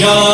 John.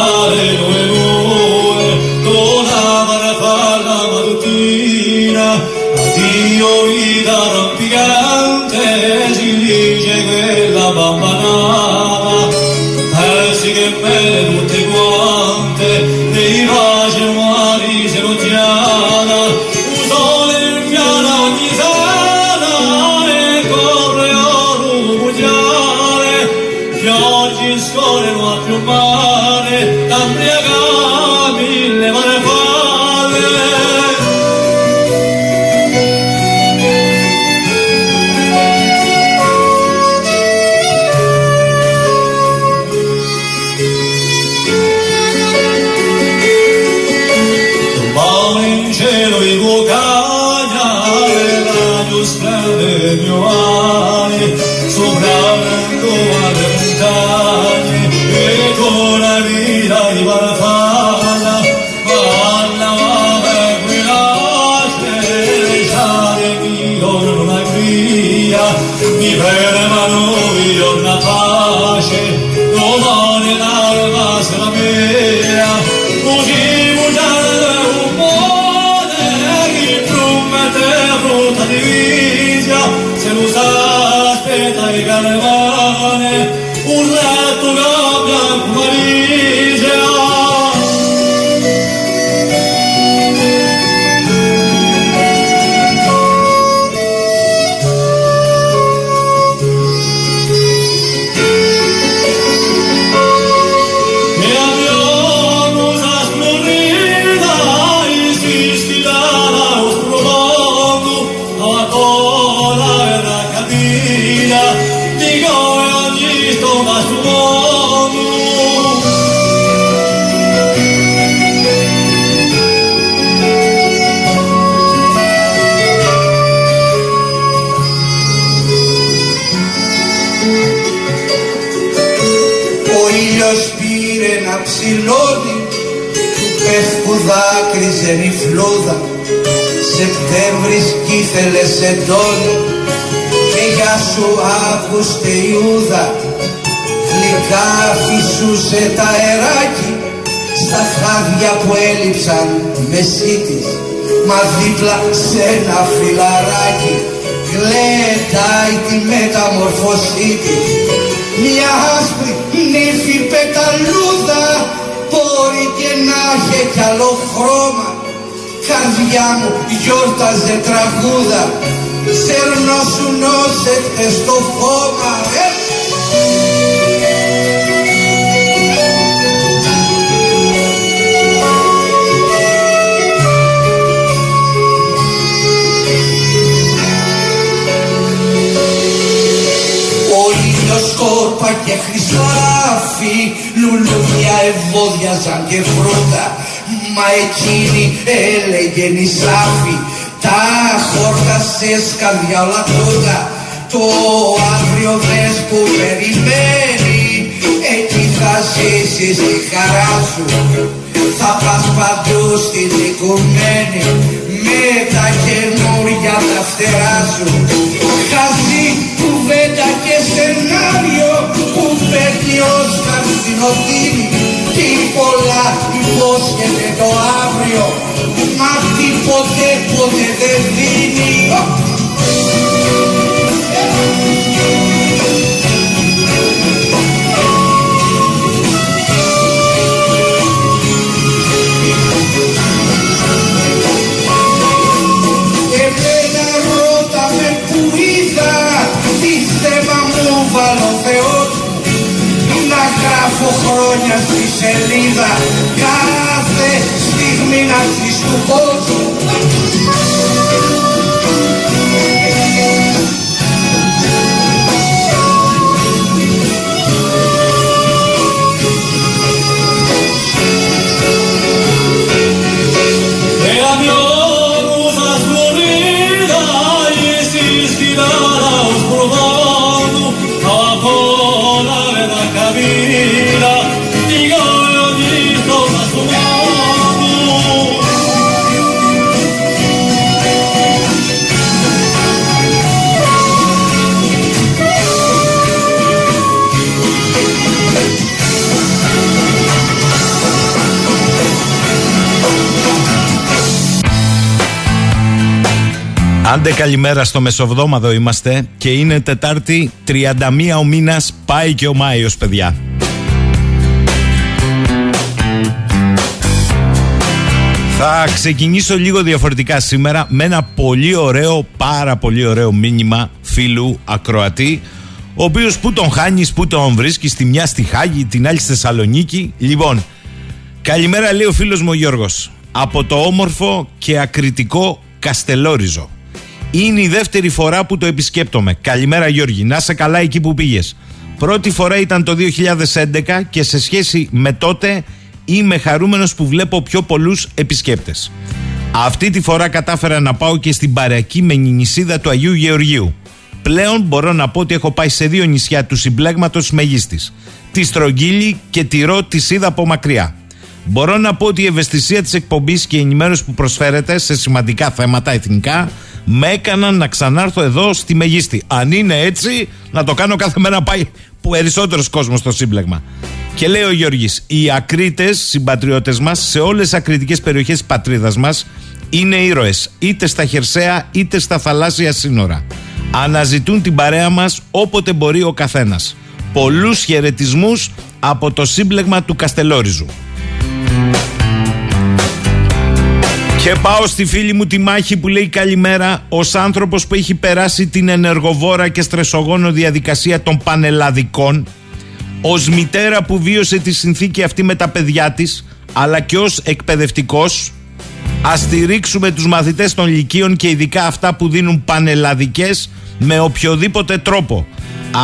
λευκού δάκρυζεν η φλούδα Σεπτέμβρης σε εντόνι και για σου Αύγουστε Ιούδα γλυκά φυσούσε τα αεράκι. Στα χάδια που έλειψαν με τη. μα δίπλα σε ένα φιλαράκι. Γλέτάει τη μεταμορφωσή της. Μια άσπρη νύφη πεταλούδα μπορεί και να έχει καλό χρώμα. Καρδιά μου γιόρταζε τραγούδα. Σέρνο σου νόσευτε στο χώμα. Ε! Όλοι και χρυσάφι λουλούδια ευώδιαζαν και φρούτα. Μα εκείνη έλεγε σαφή, Τα χόρτασε σκαρδιά όλα τούτα. Το αύριο δες που περιμένει Εκεί θα ζήσεις τη χαρά σου. Θα πας παντού στην οικουμένη Με τα καινούρια τα φτερά σου. Χαζή κουβέντα και σενάριο που φεύγει στην καρσινοτήνη τι πολλά υπόσχεται το αύριο μα τιποτε ποτέ δεν δίνει. χρόνια στη σελίδα. Κάθε στιγμή να ζεις του κόσμου. Άντε καλημέρα στο Μεσοβδόμαδο είμαστε και είναι Τετάρτη 31 ο μήνας πάει και ο Μάιος παιδιά. Θα ξεκινήσω λίγο διαφορετικά σήμερα με ένα πολύ ωραίο, πάρα πολύ ωραίο μήνυμα φίλου ακροατή ο οποίος που τον χάνεις, που τον βρίσκεις τη μια στη Χάγη, την άλλη στη Θεσσαλονίκη. Λοιπόν, καλημέρα λέει ο φίλος μου ο Γιώργος από το όμορφο και ακριτικό Καστελόριζο. Είναι η δεύτερη φορά που το επισκέπτομαι. Καλημέρα Γιώργη, να σε καλά εκεί που πήγες. Πρώτη φορά ήταν το 2011 και σε σχέση με τότε είμαι χαρούμενος που βλέπω πιο πολλούς επισκέπτες. Αυτή τη φορά κατάφερα να πάω και στην παρακή με νησίδα του Αγίου Γεωργίου. Πλέον μπορώ να πω ότι έχω πάει σε δύο νησιά του συμπλέγματος Μεγίστης. Τη Στρογγύλη και τη Ρο τη είδα από μακριά. Μπορώ να πω ότι η ευαισθησία της εκπομπής και η ενημέρωση που προσφέρεται σε σημαντικά θέματα εθνικά με έκαναν να ξανάρθω εδώ στη Μεγίστη. Αν είναι έτσι, να το κάνω κάθε μέρα πάει περισσότερος κόσμος στο σύμπλεγμα. Και λέει ο Γιώργης, οι ακρίτες συμπατριώτες μας σε όλες τις ακριτικές περιοχές της πατρίδας μας είναι ήρωες, είτε στα χερσαία είτε στα θαλάσσια σύνορα. Αναζητούν την παρέα μας όποτε μπορεί ο καθένας. Πολλούς χαιρετισμούς από το σύμπλεγμα του Καστελόριζου. Και πάω στη φίλη μου τη μάχη που λέει καλημέρα ως άνθρωπος που έχει περάσει την ενεργοβόρα και στρεσογόνο διαδικασία των πανελλαδικών ως μητέρα που βίωσε τη συνθήκη αυτή με τα παιδιά της αλλά και ως εκπαιδευτικός ας στηρίξουμε τους μαθητές των λυκείων και ειδικά αυτά που δίνουν πανελλαδικές με οποιοδήποτε τρόπο.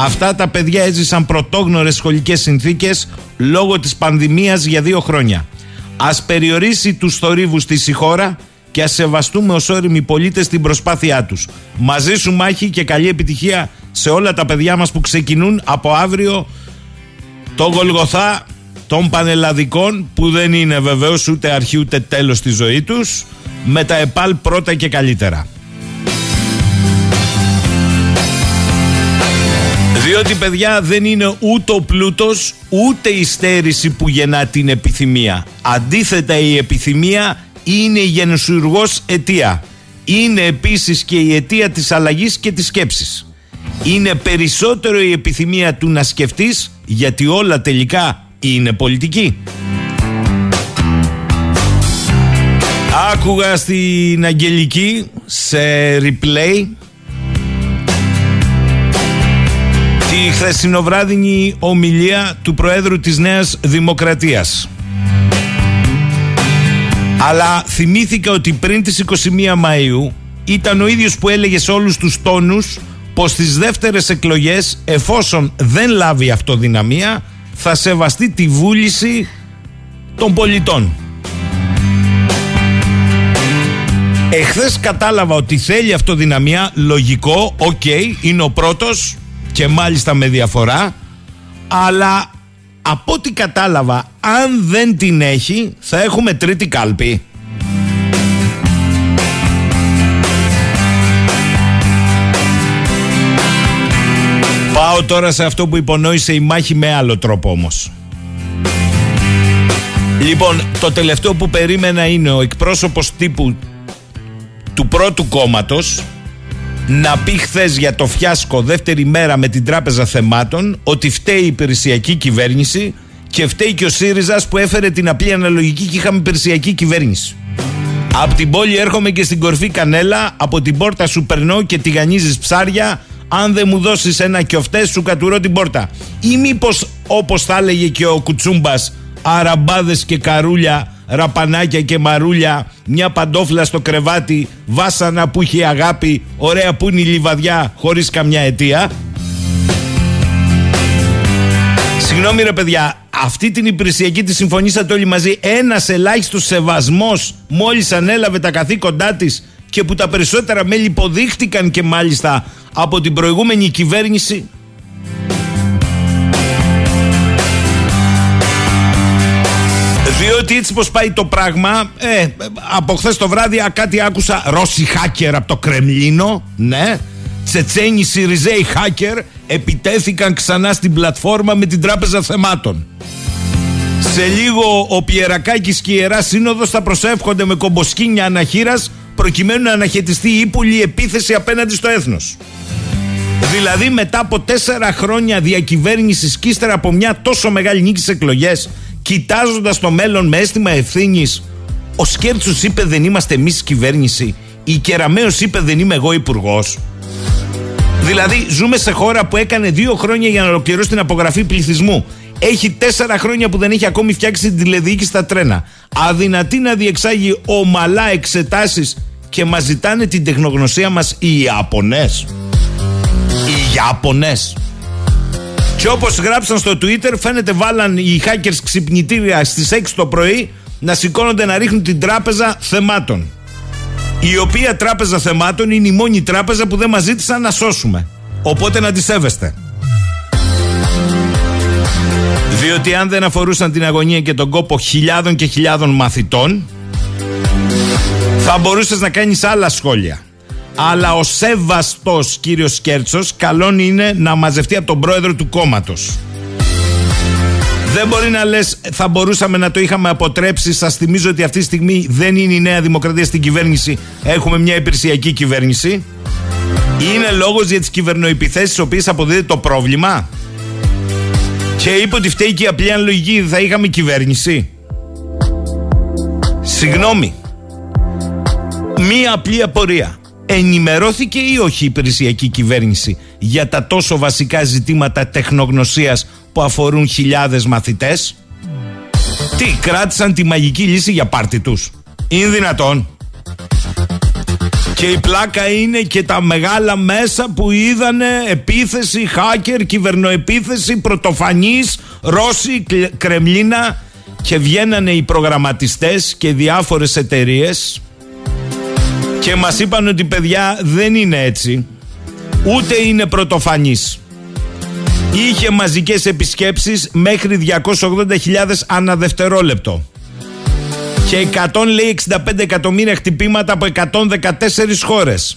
Αυτά τα παιδιά έζησαν πρωτόγνωρες σχολικές συνθήκες λόγω της πανδημίας για δύο χρόνια. Ας περιορίσει τους θορύβους στη χώρα και ας σεβαστούμε ως όριμοι πολίτες την προσπάθειά τους. Μαζί σου μάχη και καλή επιτυχία σε όλα τα παιδιά μας που ξεκινούν από αύριο το Γολγοθά των Πανελλαδικών που δεν είναι βεβαίως ούτε αρχή ούτε τέλος στη ζωή τους με τα ΕΠΑΛ πρώτα και καλύτερα. Διότι παιδιά δεν είναι ούτε ο πλούτος ούτε η στέρηση που γεννά την επιθυμία. Αντίθετα η επιθυμία είναι η γενεσουργός αιτία. Είναι επίσης και η αιτία της αλλαγής και της σκέψης. Είναι περισσότερο η επιθυμία του να σκεφτείς γιατί όλα τελικά είναι πολιτική. Άκουγα στην Αγγελική σε replay τη χθεσινοβράδινη ομιλία του Προέδρου της Νέας Δημοκρατίας. Αλλά θυμήθηκα ότι πριν τις 21 Μαΐου ήταν ο ίδιος που έλεγε σε όλους τους τόνους πως στις δεύτερες εκλογές εφόσον δεν λάβει αυτοδυναμία θα σεβαστεί τη βούληση των πολιτών. Εχθές κατάλαβα ότι θέλει αυτοδυναμία, λογικό, οκ, είναι ο πρώτος και μάλιστα με διαφορά αλλά από ό,τι κατάλαβα αν δεν την έχει θα έχουμε τρίτη κάλπη. Πάω τώρα σε αυτό που υπονόησε η μάχη με άλλο τρόπο όμως. Λοιπόν, το τελευταίο που περίμενα είναι ο εκπρόσωπος τύπου του πρώτου κόμματος να πει χθες για το φιάσκο δεύτερη μέρα με την Τράπεζα Θεμάτων ότι φταίει η υπηρεσιακή κυβέρνηση και φταίει και ο ΣΥΡΙΖΑ που έφερε την απλή αναλογική και είχαμε υπηρεσιακή κυβέρνηση. Από την πόλη έρχομαι και στην κορφή Κανέλα, από την πόρτα σου περνώ και τηγανίζεις ψάρια. Αν δεν μου δώσεις ένα κιοφτέ, σου κατουρώ την πόρτα. Ή μήπως όπως θα έλεγε και ο Κουτσούμπας, αραμπάδες και καρούλια ραπανάκια και μαρούλια, μια παντόφλα στο κρεβάτι, βάσανα που έχει αγάπη, ωραία που είναι η λιβαδιά χωρίς καμιά αιτία. Συγγνώμη ρε παιδιά, αυτή την υπηρεσιακή τη συμφωνήσατε όλοι μαζί. Ένας ελάχιστος σεβασμός μόλις ανέλαβε τα καθήκοντά της και που τα περισσότερα μέλη υποδείχτηκαν και μάλιστα από την προηγούμενη κυβέρνηση. Διότι έτσι πως πάει το πράγμα, ε, από χθες το βράδυ κάτι άκουσα Ρώσοι hacker από το Κρεμλίνο, ναι. Τσετσένοι Σιριζέοι hacker επιτέθηκαν ξανά στην πλατφόρμα με την Τράπεζα Θεμάτων. Σε λίγο ο Πιερακάκης και η Ιερά Σύνοδος θα προσεύχονται με κομποσκίνια αναχείρας προκειμένου να αναχαιτιστεί η ύπουλη επίθεση απέναντι στο έθνος. Δηλαδή μετά από τέσσερα χρόνια διακυβέρνησης και ύστερα από μια τόσο μεγάλη νίκη σε εκλογές κοιτάζοντας το μέλλον με αίσθημα ευθύνης, ο Σκέρτσος είπε δεν είμαστε εμείς κυβέρνηση η Κεραμέως είπε δεν είμαι εγώ υπουργός. Δηλαδή ζούμε σε χώρα που έκανε δύο χρόνια για να ολοκληρώσει την απογραφή πληθυσμού έχει τέσσερα χρόνια που δεν έχει ακόμη φτιάξει την τηλεδιοίκηση στα τρένα. Αδυνατεί να διεξάγει ομαλά εξετάσεις και μας ζητάνε την τεχνογνωσία μας οι Ιάπωνες. Οι Ιάπωνες. Και όπως γράψαν στο Twitter φαίνεται βάλαν οι hackers ξυπνητήρια στις 6 το πρωί να σηκώνονται να ρίχνουν την τράπεζα θεμάτων. Η οποία τράπεζα θεμάτων είναι η μόνη τράπεζα που δεν μας ζήτησαν να σώσουμε. Οπότε να τη σέβεστε. Διότι αν δεν αφορούσαν την αγωνία και τον κόπο χιλιάδων και χιλιάδων μαθητών θα μπορούσες να κάνεις άλλα σχόλια. Αλλά ο σεβαστός κύριος Σκέρτσος καλόν είναι να μαζευτεί από τον πρόεδρο του κόμματος. Δεν μπορεί να λες θα μπορούσαμε να το είχαμε αποτρέψει. Σας θυμίζω ότι αυτή τη στιγμή δεν είναι η Νέα Δημοκρατία στην κυβέρνηση. Έχουμε μια υπηρεσιακή κυβέρνηση. Είναι λόγος για τις κυβερνοεπιθέσεις, οι οποίες αποδίδεται το πρόβλημα. Και είπε ότι φταίει και η απλή αναλογική, θα είχαμε κυβέρνηση. Συγγνώμη. Μία απλή απορία. Ενημερώθηκε ή όχι η υπηρεσιακή κυβέρνηση για τα τόσο βασικά ζητήματα τεχνογνωσίας που αφορούν χιλιάδες μαθητές; Τι, κράτησαν τη μαγική λύση για πάρτι τους; Είναι δυνατόν. Και η πλάκα είναι και τα μεγάλα μέσα που είδανε επίθεση, hacker, κυβερνοεπίθεση, πρωτοφανής, Ρώσοι, Κρεμλίνα και βγαίνανε οι προγραμματιστές και διάφορες εταιρείες και μας είπαν ότι παιδιά δεν είναι έτσι ούτε είναι πρωτοφανής είχε μαζικές επισκέψεις μέχρι 280.000 ανά δευτερόλεπτο και 165 εκατομμύρια χτυπήματα από 114 χώρες.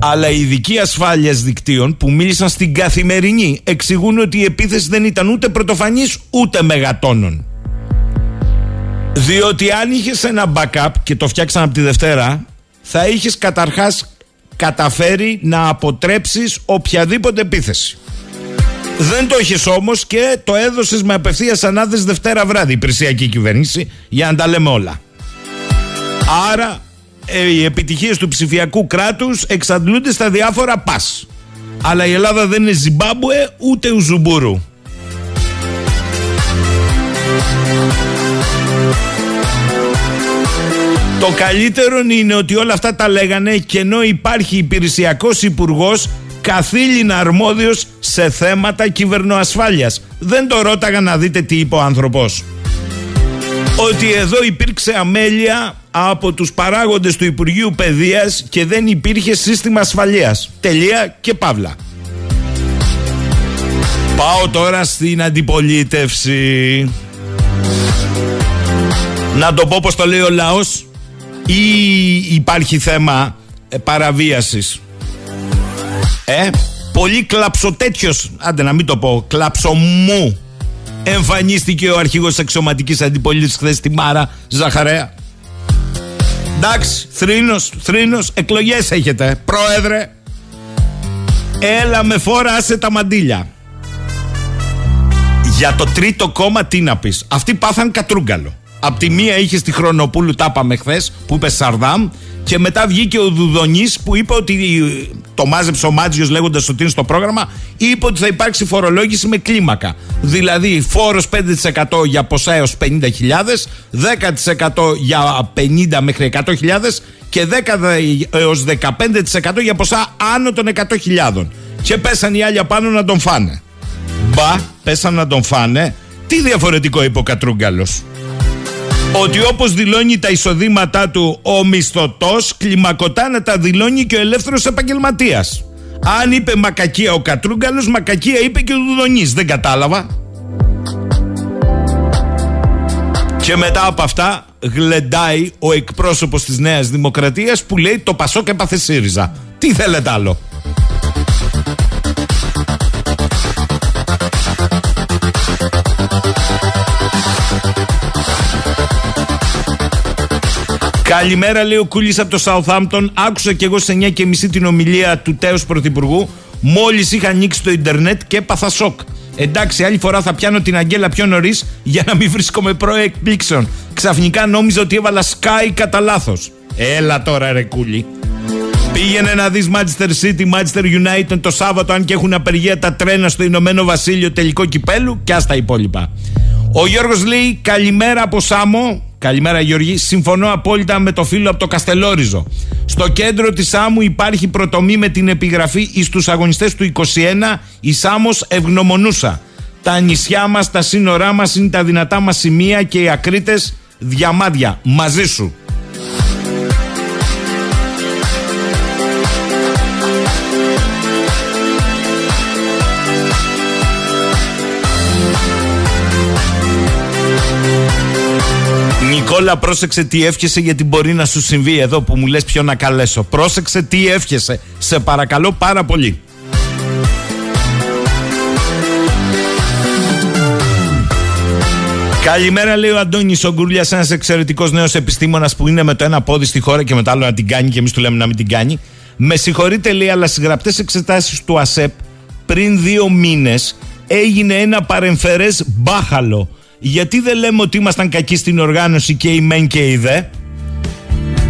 Αλλά οι ειδικοί ασφάλειας δικτύων που μίλησαν στην καθημερινή εξηγούν ότι η επίθεση δεν ήταν ούτε πρωτοφανής ούτε μεγατόνων. Διότι αν είχες ένα backup και το φτιάξαν από τη Δευτέρα, θα είχες καταρχάς καταφέρει να αποτρέψεις οποιαδήποτε επίθεση. Δεν το έχει όμως και το έδωσες με απευθείας ανάδε Δευτέρα βράδυ η υπηρεσιακή κυβέρνηση για να τα λέμε όλα. Άρα ε, οι επιτυχίες του ψηφιακού κράτους εξαντλούνται στα διάφορα πας. Αλλά η Ελλάδα δεν είναι Ζιμπάμπουε ούτε Ουζουμπουρού. Το καλύτερο είναι ότι όλα αυτά τα λέγανε και ενώ υπάρχει υπηρεσιακός υπουργός καθήλυνα αρμόδιος σε θέματα κυβερνοασφάλειας. Δεν το ρώταγα να δείτε τι είπε ο άνθρωπος. Ότι εδώ υπήρξε αμέλεια από τους παράγοντες του Υπουργείου Παιδείας και δεν υπήρχε σύστημα ασφαλείας. Τελεία και παύλα. Πάω τώρα στην αντιπολίτευση. Να το πω πως το λέει ο λαός ή υπάρχει θέμα ε, παραβίασης; Ε, πολύ κλαψοτέτιος, άντε να μην το πω, κλαψομού εμφανίστηκε ο αρχηγός αξιωματικής αντιπολίτης χθες στη Μάρα Ζαχαρέα. Εντάξει, θρήνος, θρήνος, εκλογές έχετε, πρόεδρε. Έλα με φόρα, άσε τα μαντίλια. Για το τρίτο κόμμα τι να πεις. Αυτοί πάθαν κατρούγκαλο. Απ' τη μία είχες τη Χρονοπούλου, τα είπαμε χθες, που είπε Σαρδάμ, και μετά βγήκε ο Δουδονής που είπε ότι το μάζεψε ο Μάτζιος λέγοντας ότι είναι στο πρόγραμμα, είπε ότι θα υπάρξει φορολόγηση με κλίμακα. Δηλαδή φόρος 5% για ποσά έως 50.000, 10% για 50 μέχρι 100.000 και 10 έως 15% για ποσά άνω των 100.000. Και πέσαν οι άλλοι απάνω να τον φάνε. Μπα, πέσαν να τον φάνε. Τι διαφορετικό είπε ο Κατρούγκαλος; Ότι όπως δηλώνει τα εισοδήματά του ο μισθωτός κλιμακωτά να τα δηλώνει και ο ελεύθερος επαγγελματίας. Αν είπε μακακία ο Κατρούγκαλος, μακακία είπε και ο Δουδονής. Δεν κατάλαβα. Και μετά από αυτά γλεντάει ο εκπρόσωπος της Νέας Δημοκρατίας που λέει το Πασόκ έπαθε ΣΥΡΙΖΑ. Τι θέλετε άλλο; Καλημέρα, λέει ο Κούλης από το Southampton. Άκουσα κι εγώ σε 9 και μισή την ομιλία του τέο Πρωθυπουργού. Μόλις είχα ανοίξει το Ιντερνετ και έπαθα σοκ. Εντάξει, άλλη φορά θα πιάνω την Αγγέλα πιο νωρίς για να μην βρίσκομαι προεκπλήξεων. Ξαφνικά νόμιζα ότι έβαλα Sky κατά λάθος. Έλα τώρα, ρε Κούλη. Πήγαινε να δεις Manchester City, Manchester United το Σάββατο, αν και έχουν απεργία τα τρένα στο Ηνωμένο Βασίλειο τελικό κυπέλου και άστα υπόλοιπα. Ο Γιώργος λέει καλημέρα από Σάμο. Καλημέρα Γιώργη. Συμφωνώ απόλυτα με το φίλο από το Καστελόριζο. Στο κέντρο της Σάμου υπάρχει προτομή με την επιγραφή εις τους αγωνιστές του 21 η Σάμος ευγνωμονούσα. Τα νησιά μας, τα σύνορά μας είναι τα δυνατά μας σημεία και οι ακρίτες διαμάδια. Μαζί σου. Νικόλα, πρόσεξε τι εύχεσαι γιατί μπορεί να σου συμβεί εδώ που μου λες ποιο να καλέσω. Πρόσεξε τι εύχεσαι. Σε παρακαλώ πάρα πολύ. Καλημέρα, λέει ο Αντώνης Ογκουρλιάς, ένας εξαιρετικός νέος επιστήμονας που είναι με το ένα πόδι στη χώρα και με το άλλο να την κάνει και εμείς του λέμε να μην την κάνει. Με συγχωρείτε, λέει, αλλά στις γραπτές εξετάσεις του ΑΣΕΠ πριν δύο μήνες έγινε ένα παρεμφερές μπάχαλο γιατί δεν λέμε ότι ήμασταν κακοί στην οργάνωση και η μεν και η δε;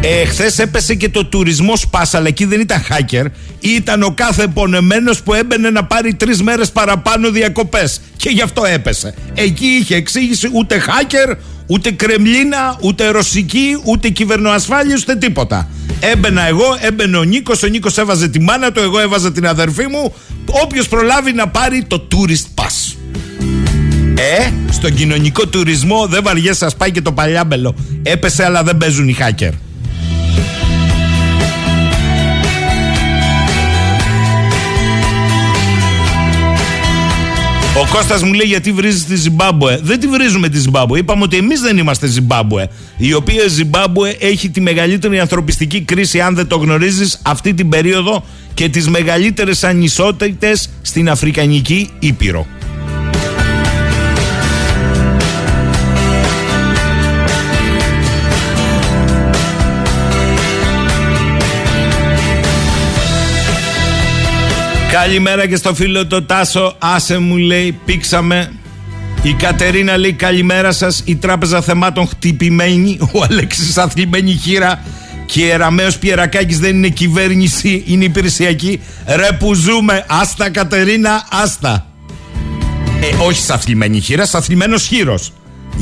Ε, Χθες έπεσε και το τουρισμό σπάσα, αλλά εκεί δεν ήταν hacker. Ήταν ο κάθε πονεμένος που έμπαινε να πάρει τρεις μέρες παραπάνω διακοπές. Και γι' αυτό έπεσε. Εκεί είχε εξήγηση ούτε hacker, ούτε κρεμλίνα, ούτε ρωσική, ούτε κυβερνοασφάλεια, ούτε τίποτα. Έμπαινα εγώ, έμπαινε ο Νίκος, ο Νίκος έβαζε τη μάνα του, εγώ έβαζα την αδερφή μου. Όποιος προλάβει να πάρει το tourist pass. Ε, στον κοινωνικό τουρισμό δεν βαριέσαι, σας πάει και το παλιάμπελο. Έπεσε, αλλά δεν παίζουν οι hacker. Ο Κώστας μου λέει γιατί βρίζεις τη Ζιμπάμπουε; Δεν τη βρίζουμε τη Ζιμπάμπουε. Είπαμε ότι εμείς δεν είμαστε Ζιμπάμπουε. Η οποία Ζιμπάμπουε έχει τη μεγαλύτερη ανθρωπιστική κρίση, αν δεν το γνωρίζεις, αυτή την περίοδο και τις μεγαλύτερες ανισότητες στην Αφρικανική Ήπειρο. Καλημέρα και στο φίλο το Τάσο. Άσε μου λέει, πήξαμε. Η Κατερίνα λέει καλημέρα σας. Η τράπεζα θεμάτων χτυπημένη. Ο Αλέξης αθλημένη χείρα. Και η Εραμέος Πιερακάκης δεν είναι κυβέρνηση, είναι υπηρεσιακή. Ρε που ζούμε, άστα Κατερίνα, άστα. Ε, όχι σαν θλιμμένη χείρα, σαν θλιμμένος χείρος.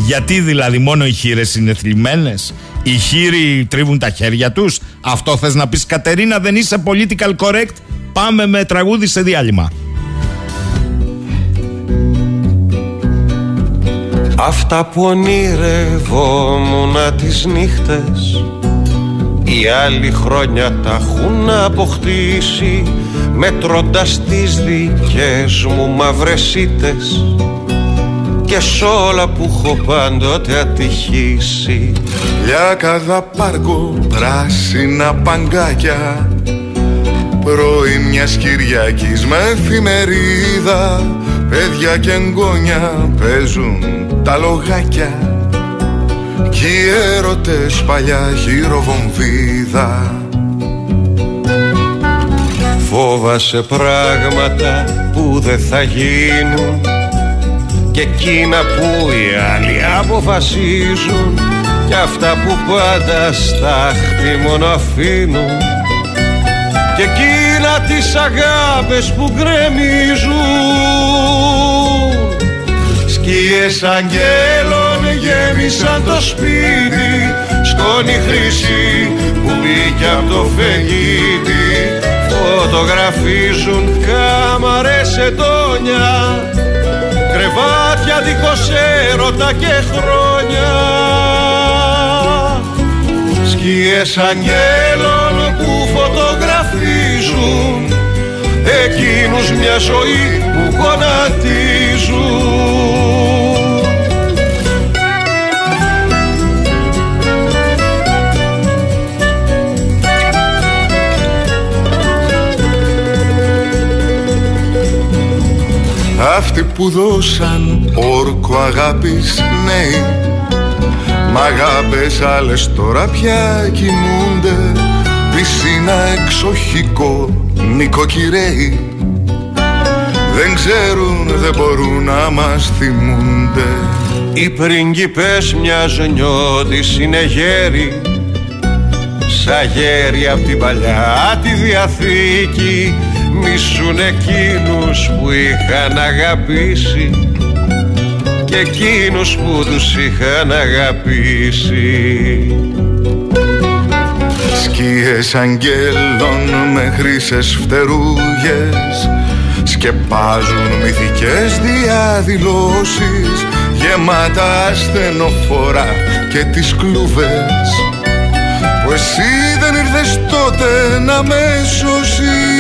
Γιατί δηλαδή μόνο οι χείρες είναι θλιμμένες. Οι χείροι τρίβουν τα χέρια τους. Αυτό θες να πεις Κατερίνα δεν είσαι political correct. Πάμε με τραγούδι σε διάλειμμα. Αυτά που ονειρευόμουν τις νύχτες Οι άλλοι χρόνια τα έχουν αποκτήσει Μετρώντας τις δικές μου μαυρεσίτες Και σ' όλα που έχω πάντοτε ατυχήσει. Λιάκαδα πάρκο, πράσινα παγκάκια Πρωί μιας Κυριακής με εφημερίδα Παιδιά και εγγόνια παίζουν τα λογάκια. Κι οι έρωτες παλιά χειροβομβίδα Φόβασε πράγματα που δεν θα γίνουν Και εκείνα που οι άλλοι αποφασίζουν Κι αυτά που πάντα στάχτη μόνο αφήνουν. Και εκείνα τις αγάπες που γκρεμίζουν. Σκιές αγγέλων γέμισαν το σπίτι σκόνη χρυσή που μπήκε από το φεγγίτι φωτογραφίζουν κάμαρες ετώνια κρεβάτια δίχως έρωτα και χρόνια. Σκιές αγγέλων που φωτογραφίζουν εκείνους μια ζωή που γονατίζουν που δώσαν όρκο αγάπης νέοι. Μ' αγάπες άλλες τώρα πια κοιμούνται Πισίνα εξοχικό νοικοκυρέοι. Δεν ξέρουν, δεν μπορούν να μας θυμούνται. Οι πριγκιπές μιας νιώτης είναι γέροι. Σαν γέροι απ' την παλιά τη Διαθήκη Μισούν εκείνους που είχαν αγαπήσει Και εκείνους που τους είχαν αγαπήσει. Σκίες αγγέλων με χρυσές φτερούγες Σκεπάζουν μυθικές διαδηλώσεις Γεμάτα στενοφορά και τις κλούβες Που εσύ δεν ήρθες τότε να με σώσεις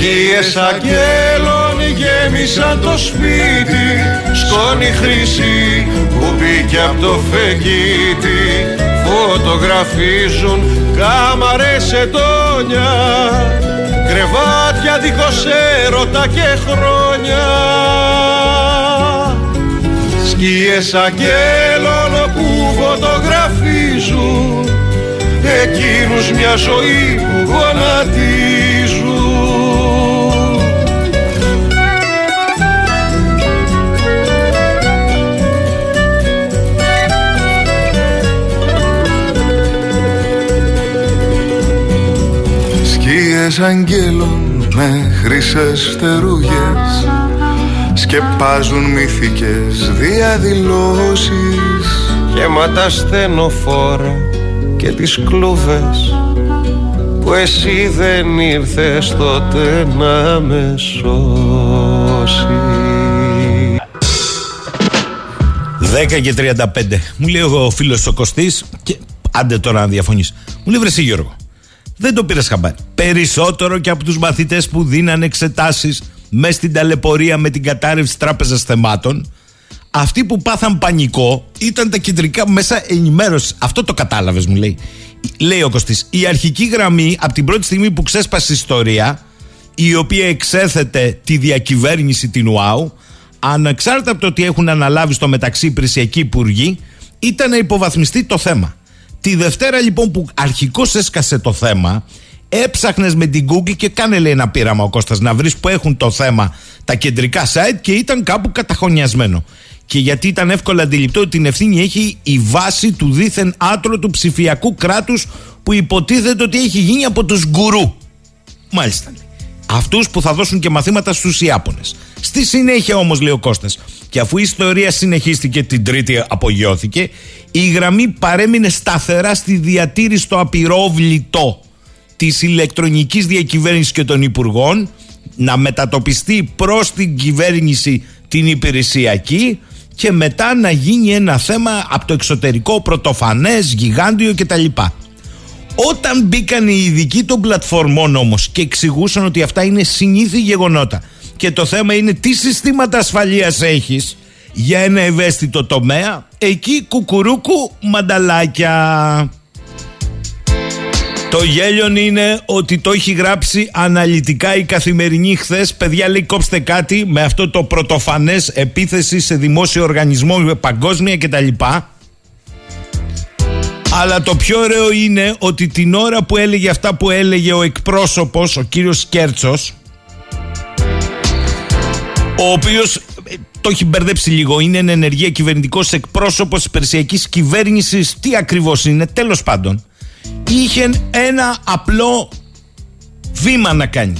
Σκίες αγγέλων γέμισαν το σπίτι. Σκόνη χρυσή που μπήκε από το φεγγίτι. Φωτογραφίζουν κάμαρες ετώνια. Κρεβάτια δίχως έρωτα και χρόνια. Σκίες αγγέλων που φωτογραφίζουν. Εκείνους μια ζωή που γονατίζουν Σκίες αγγέλων με χρυσές φτερούγες Σκεπάζουν μυθικές διαδηλώσεις Γεμάτα στενοφόρα και τις κλούβες που εσύ δεν ήρθες τότε να με σώσεις 10 και 35. Μου λέει ο φίλος ο Κωστής, και άντε τώρα να διαφωνείς. Μου λέει βρεσί Γιώργο. Δεν το πήρες χαμπάρι. Περισσότερο και από τους μαθητές που δίναν εξετάσεις μες στην ταλαιπωρία με την κατάρρευση τράπεζας θεμάτων. Αυτοί που πάθαν πανικό ήταν τα κεντρικά μέσα ενημέρωσης. Αυτό το κατάλαβες, μου λέει. Λέει ο Κωστής. Η αρχική γραμμή από την πρώτη στιγμή που ξέσπασε η ιστορία, η οποία εξέθετε τη διακυβέρνηση την ΟΑΟ, ανεξάρτητα από το ότι έχουν αναλάβει στο μεταξύ υπηρεσιακοί υπουργοί, ήταν να υποβαθμιστεί το θέμα. Τη Δευτέρα λοιπόν που αρχικώς έσκασε το θέμα, έψαχνες με την Google και κάνε λέει ένα πείραμα ο Κώστας να βρεις που έχουν το θέμα τα κεντρικά site και ήταν κάπου καταχωνιασμένο. Και γιατί ήταν εύκολα αντιληπτό ότι την ευθύνη έχει η βάση του δίθεν άτρωτου ψηφιακού κράτους που υποτίθεται ότι έχει γίνει από τους γκουρού. Μάλιστα. Αυτούς που θα δώσουν και μαθήματα στους Ιάπωνες. Στη συνέχεια όμως, λέει ο Κώστας, και αφού η ιστορία συνεχίστηκε την Τρίτη, απογειώθηκε, η γραμμή παρέμεινε σταθερά στη διατήρηση στο απειρόβλητο της ηλεκτρονικής διακυβέρνησης και των υπουργών, να μετατοπιστεί προς την κυβέρνηση την υπηρεσιακή και μετά να γίνει ένα θέμα από το εξωτερικό πρωτοφανές, γιγάντιο κτλ. Όταν μπήκαν οι ειδικοί των πλατφορμών όμως και εξηγούσαν ότι αυτά είναι συνήθι γεγονότα και το θέμα είναι τι συστήματα ασφαλείας έχεις για ένα ευαίσθητο τομέα, εκεί κουκουρούκου μανταλάκια. Το γέλιον είναι ότι το έχει γράψει αναλυτικά η καθημερινή χθες. Παιδιά, λέει κόψτε κάτι με αυτό το πρωτοφανές επίθεση σε δημόσιο οργανισμό παγκόσμια κτλ. Αλλά το πιο ωραίο είναι ότι την ώρα που έλεγε αυτά που έλεγε ο εκπρόσωπος, ο κύριος Σκέρτσος, ο οποίος ε, το έχει μπερδέψει λίγο, είναι εν ενεργεία κυβερνητικός εκπρόσωπος της Περσιακής Κυβέρνησης, τι ακριβώς είναι, τέλος πάντων. Είχε ένα απλό βήμα να κάνει.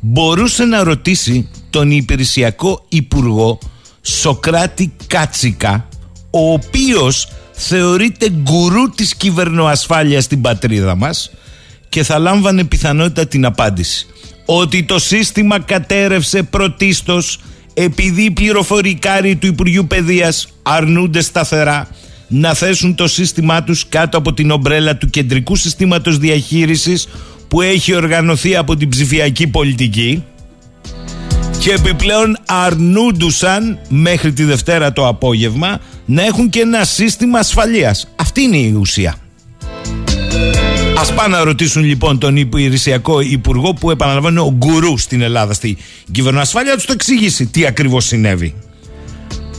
Μπορούσε να ρωτήσει τον υπηρεσιακό υπουργό Σοκράτη Κάτσικα, ο οποίος θεωρείται γκουρού της κυβερνοασφάλειας στην πατρίδα μας και θα λάμβανε πιθανότητα την απάντηση ότι το σύστημα κατέρευσε πρωτίστως επειδή οι πληροφορικάροι του Υπουργείου Παιδείας αρνούνται σταθερά να θέσουν το σύστημά τους κάτω από την ομπρέλα του κεντρικού συστήματος διαχείρισης που έχει οργανωθεί από την ψηφιακή πολιτική και επιπλέον αρνούντουσαν μέχρι τη Δευτέρα το απόγευμα να έχουν και ένα σύστημα ασφαλείας. Αυτή είναι η ουσία. Α πάνε να ρωτήσουν λοιπόν τον υπηρεσιακό υπουργό που επαναλαμβάνει ο γκουρού στην Ελλάδα στη κυβερνοασφάλεια, τους το εξηγήσει τι ακριβώς συνέβη.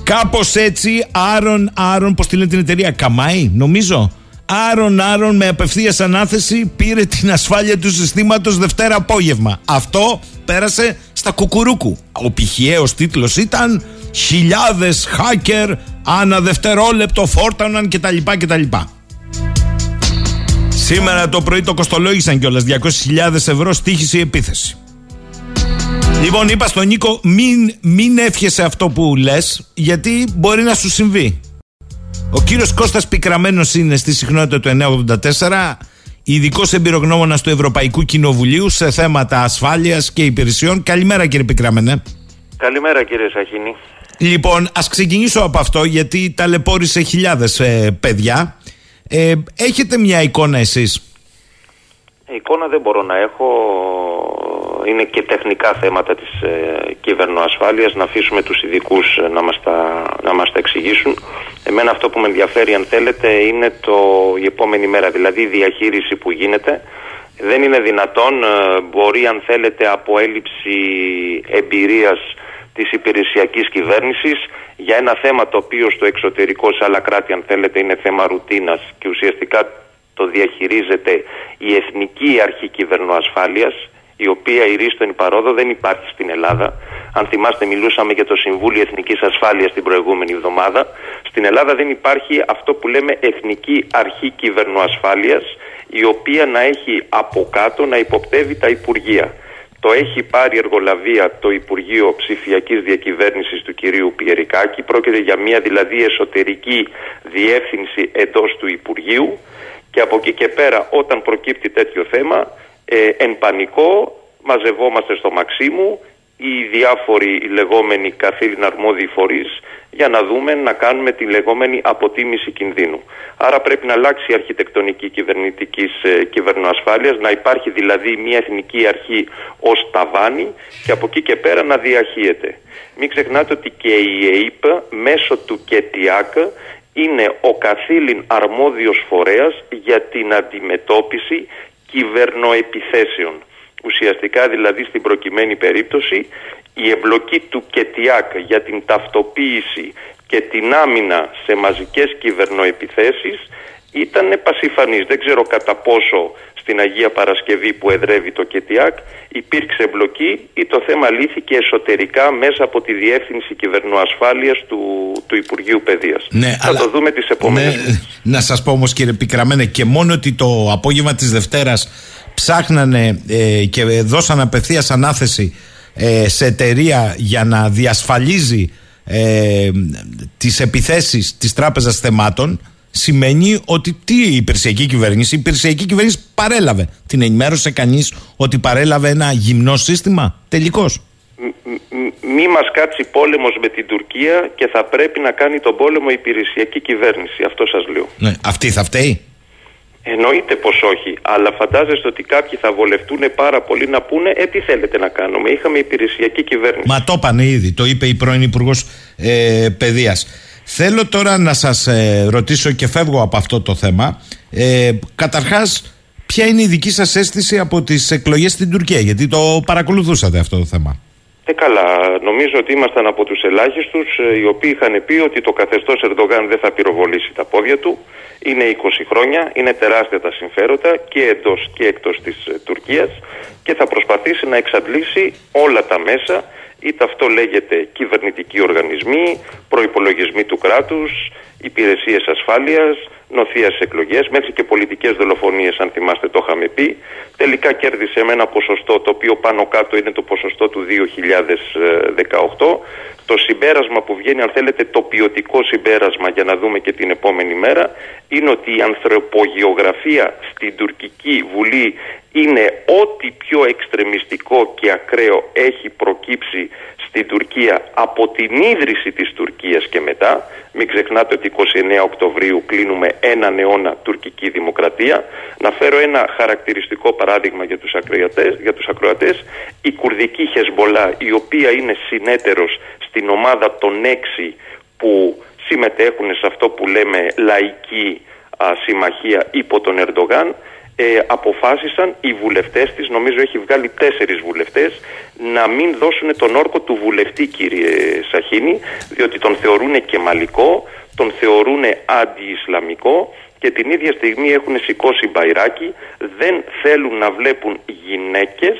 Κάπως έτσι, Άρον, Άρον, πώς τη λένε την εταιρεία, Καμάι, νομίζω. Άρον, Άρον με απευθείας ανάθεση πήρε την ασφάλεια του συστήματος Δευτέρα απόγευμα. Αυτό πέρασε στα κουκουρούκου. Ο πηχιαίος τίτλος ήταν «Χιλιάδες hacker ανά δευτερόλεπτο φόρταναν κτλ. κτλ. Σήμερα το πρωί το κοστολόγησαν κιόλας 200.000 ευρώ στήχησε η επίθεση. Λοιπόν, είπα στον Νίκο, μην, μην εύχεσαι αυτό που λες, γιατί μπορεί να σου συμβεί. Ο κύριος Κώστας Πικραμένος είναι στη συχνότητα του 984, ειδικός εμπειρογνώμονας του Ευρωπαϊκού Κοινοβουλίου σε θέματα ασφάλειας και υπηρεσιών. Καλημέρα, κύριε Πικραμένε. Καλημέρα, κύριε Σαχίνη. Λοιπόν, ας ξεκινήσω από αυτό, γιατί ταλαιπώρησε χιλιάδες ε, παιδιά. Ε, έχετε μια εικόνα εσείς; Εικόνα δεν μπορώ να έχω. Είναι και τεχνικά θέματα της ε, κυβερνοασφάλειας να αφήσουμε τους ειδικούς ε, να, μας τα, να μας τα εξηγήσουν. Εμένα αυτό που με ενδιαφέρει αν θέλετε είναι το, η επόμενη μέρα, δηλαδή η διαχείριση που γίνεται. Δεν είναι δυνατόν, ε, μπορεί αν θέλετε από έλλειψη εμπειρίας της υπηρεσιακής κυβέρνησης για ένα θέμα το οποίο στο εξωτερικό σε άλλα κράτη αν θέλετε είναι θέμα ρουτίνας και ουσιαστικά το διαχειρίζεται η Εθνική Αρχή Κυβερνοασφάλειας η οποία η ρίστον παρόδο δεν υπάρχει στην Ελλάδα. Αν θυμάστε μιλούσαμε για το Συμβούλιο Εθνικής Ασφάλειας την προηγούμενη εβδομάδα. Στην Ελλάδα δεν υπάρχει αυτό που λέμε Εθνική Αρχή Κυβερνοασφάλειας η οποία να έχει από κάτω να υποπτεύει τα Υπουργεία. Το έχει πάρει εργολαβία το Υπουργείο Ψηφιακής Διακυβέρνησης του κυρίου Πιερικάκη. Πρόκειται για μια δηλαδή εσωτερική διεύθυνση εντός του Υπουργείου και από εκεί και πέρα όταν προκύπτει τέτοιο θέμα ε, εν πανικό μαζευόμαστε στο Μαξίμου οι διάφοροι λεγόμενοι καθήλυνα αρμόδιοι φορείς για να δούμε να κάνουμε τη λεγόμενη αποτίμηση κινδύνου. Άρα πρέπει να αλλάξει η αρχιτεκτονική κυβερνητικής ε, κυβερνοασφάλειας, να υπάρχει δηλαδή μια εθνική αρχή ως ταβάνι και από εκεί και πέρα να διαχείεται. Μην ξεχνάτε ότι και η ΕΕΠ μέσω του ΚΕΤΙΑΚ είναι ο καθήλυν αρμόδιος φορέας για την αντιμετώπιση κυβερνοεπιθέσεων. Ουσιαστικά δηλαδή στην προκειμένη περίπτωση η εμπλοκή του ΚΕΤΙΑΚ για την ταυτοποίηση και την άμυνα σε μαζικές κυβερνοεπιθέσεις ήταν πασιφανής. Δεν ξέρω κατά πόσο στην Αγία Παρασκευή που εδρεύει το ΚΕΤΙΑΚ υπήρξε εμπλοκή ή το θέμα λύθηκε εσωτερικά μέσα από τη Διεύθυνση Κυβερνοασφάλειας του, του Υπουργείου Παιδείας. Ναι, Θα το δούμε τις επόμενες ναι, Να σας πω όμως κύριε Πικραμένε και μόνο ότι το απόγευμα της Δευτέρας ψάχνανε ε, και δώσαν απευθείας ανάθεση ε, σε εταιρεία για να διασφαλίζει ε, τις επιθέσεις της Τράπεζας Θεμάτων σημαίνει ότι τι η υπηρεσιακή κυβέρνηση, η υπηρεσιακή κυβέρνηση παρέλαβε. Την ενημέρωσε κανείς ότι παρέλαβε ένα γυμνό σύστημα. Τελικώ. Μη μας κάτσει πόλεμος με την Τουρκία και θα πρέπει να κάνει τον πόλεμο η υπηρεσιακή κυβέρνηση. Αυτό σας λέω. Ναι. Αυτή θα φταίει. Εννοείται πως όχι, αλλά φαντάζεστε ότι κάποιοι θα βολευτούν πάρα πολύ να πούνε Ε, τι θέλετε να κάνουμε. Είχαμε υπηρεσιακή κυβέρνηση. Μα το είπανε ήδη. Το είπε η πρώην Υπουργός ε, Παιδείας. Θέλω τώρα να σας ε, ρωτήσω και φεύγω από αυτό το θέμα. Ε, καταρχάς, ποια είναι η δική σας αίσθηση από τις εκλογές στην Τουρκία, γιατί το παρακολουθούσατε αυτό το θέμα. Ε, καλά. Νομίζω ότι ήμασταν από τους ελάχιστους ε, οι οποίοι είχαν πει ότι το καθεστώς Ερντογάν δεν θα πυροβολήσει τα πόδια του. Είναι 20 χρόνια, είναι τεράστια τα συμφέροντα και εντός και εκτός της ε, Τουρκίας και θα προσπαθήσει να εξαντλήσει όλα τα μέσα είτε αυτό λέγεται κυβερνητικοί οργανισμοί, προϋπολογισμοί του κράτους, υπηρεσίες ασφάλειας, νοθείας εκλογές, μέχρι και πολιτικές δολοφονίες αν θυμάστε το είχαμε πει. Τελικά κέρδισε με ένα ποσοστό το οποίο πάνω κάτω είναι το ποσοστό του 2018. Το συμπέρασμα που βγαίνει, αν θέλετε το ποιοτικό συμπέρασμα για να δούμε και την επόμενη μέρα, είναι ότι η ανθρωπογεωγραφία στην τουρκική βουλή είναι ό,τι πιο εξτρεμιστικό και ακραίο έχει προκύψει στην Τουρκία από την ίδρυση της Τουρκίας και μετά. Μην ξεχνάτε ότι 29 Οκτωβρίου κλείνουμε έναν αιώνα τουρκική δημοκρατία. Να φέρω ένα χαρακτηριστικό παράδειγμα για τους, ακροατές, για τους ακροατές. Η κουρδική Χεσμολά η οποία είναι συνέτερος στην ομάδα των έξι που συμμετέχουν σε αυτό που λέμε λαϊκή συμμαχία υπό τον Ερντογάν ε, αποφάσισαν οι βουλευτές της, νομίζω έχει βγάλει τέσσερις βουλευτές, να μην δώσουν τον όρκο του βουλευτή κύριε Σαχίνη, διότι τον θεωρούν και μαλικό, τον θεωρούν αντι-Ισλαμικό και την ίδια στιγμή έχουν σηκώσει μπαϊράκι, δεν θέλουν να βλέπουν γυναίκες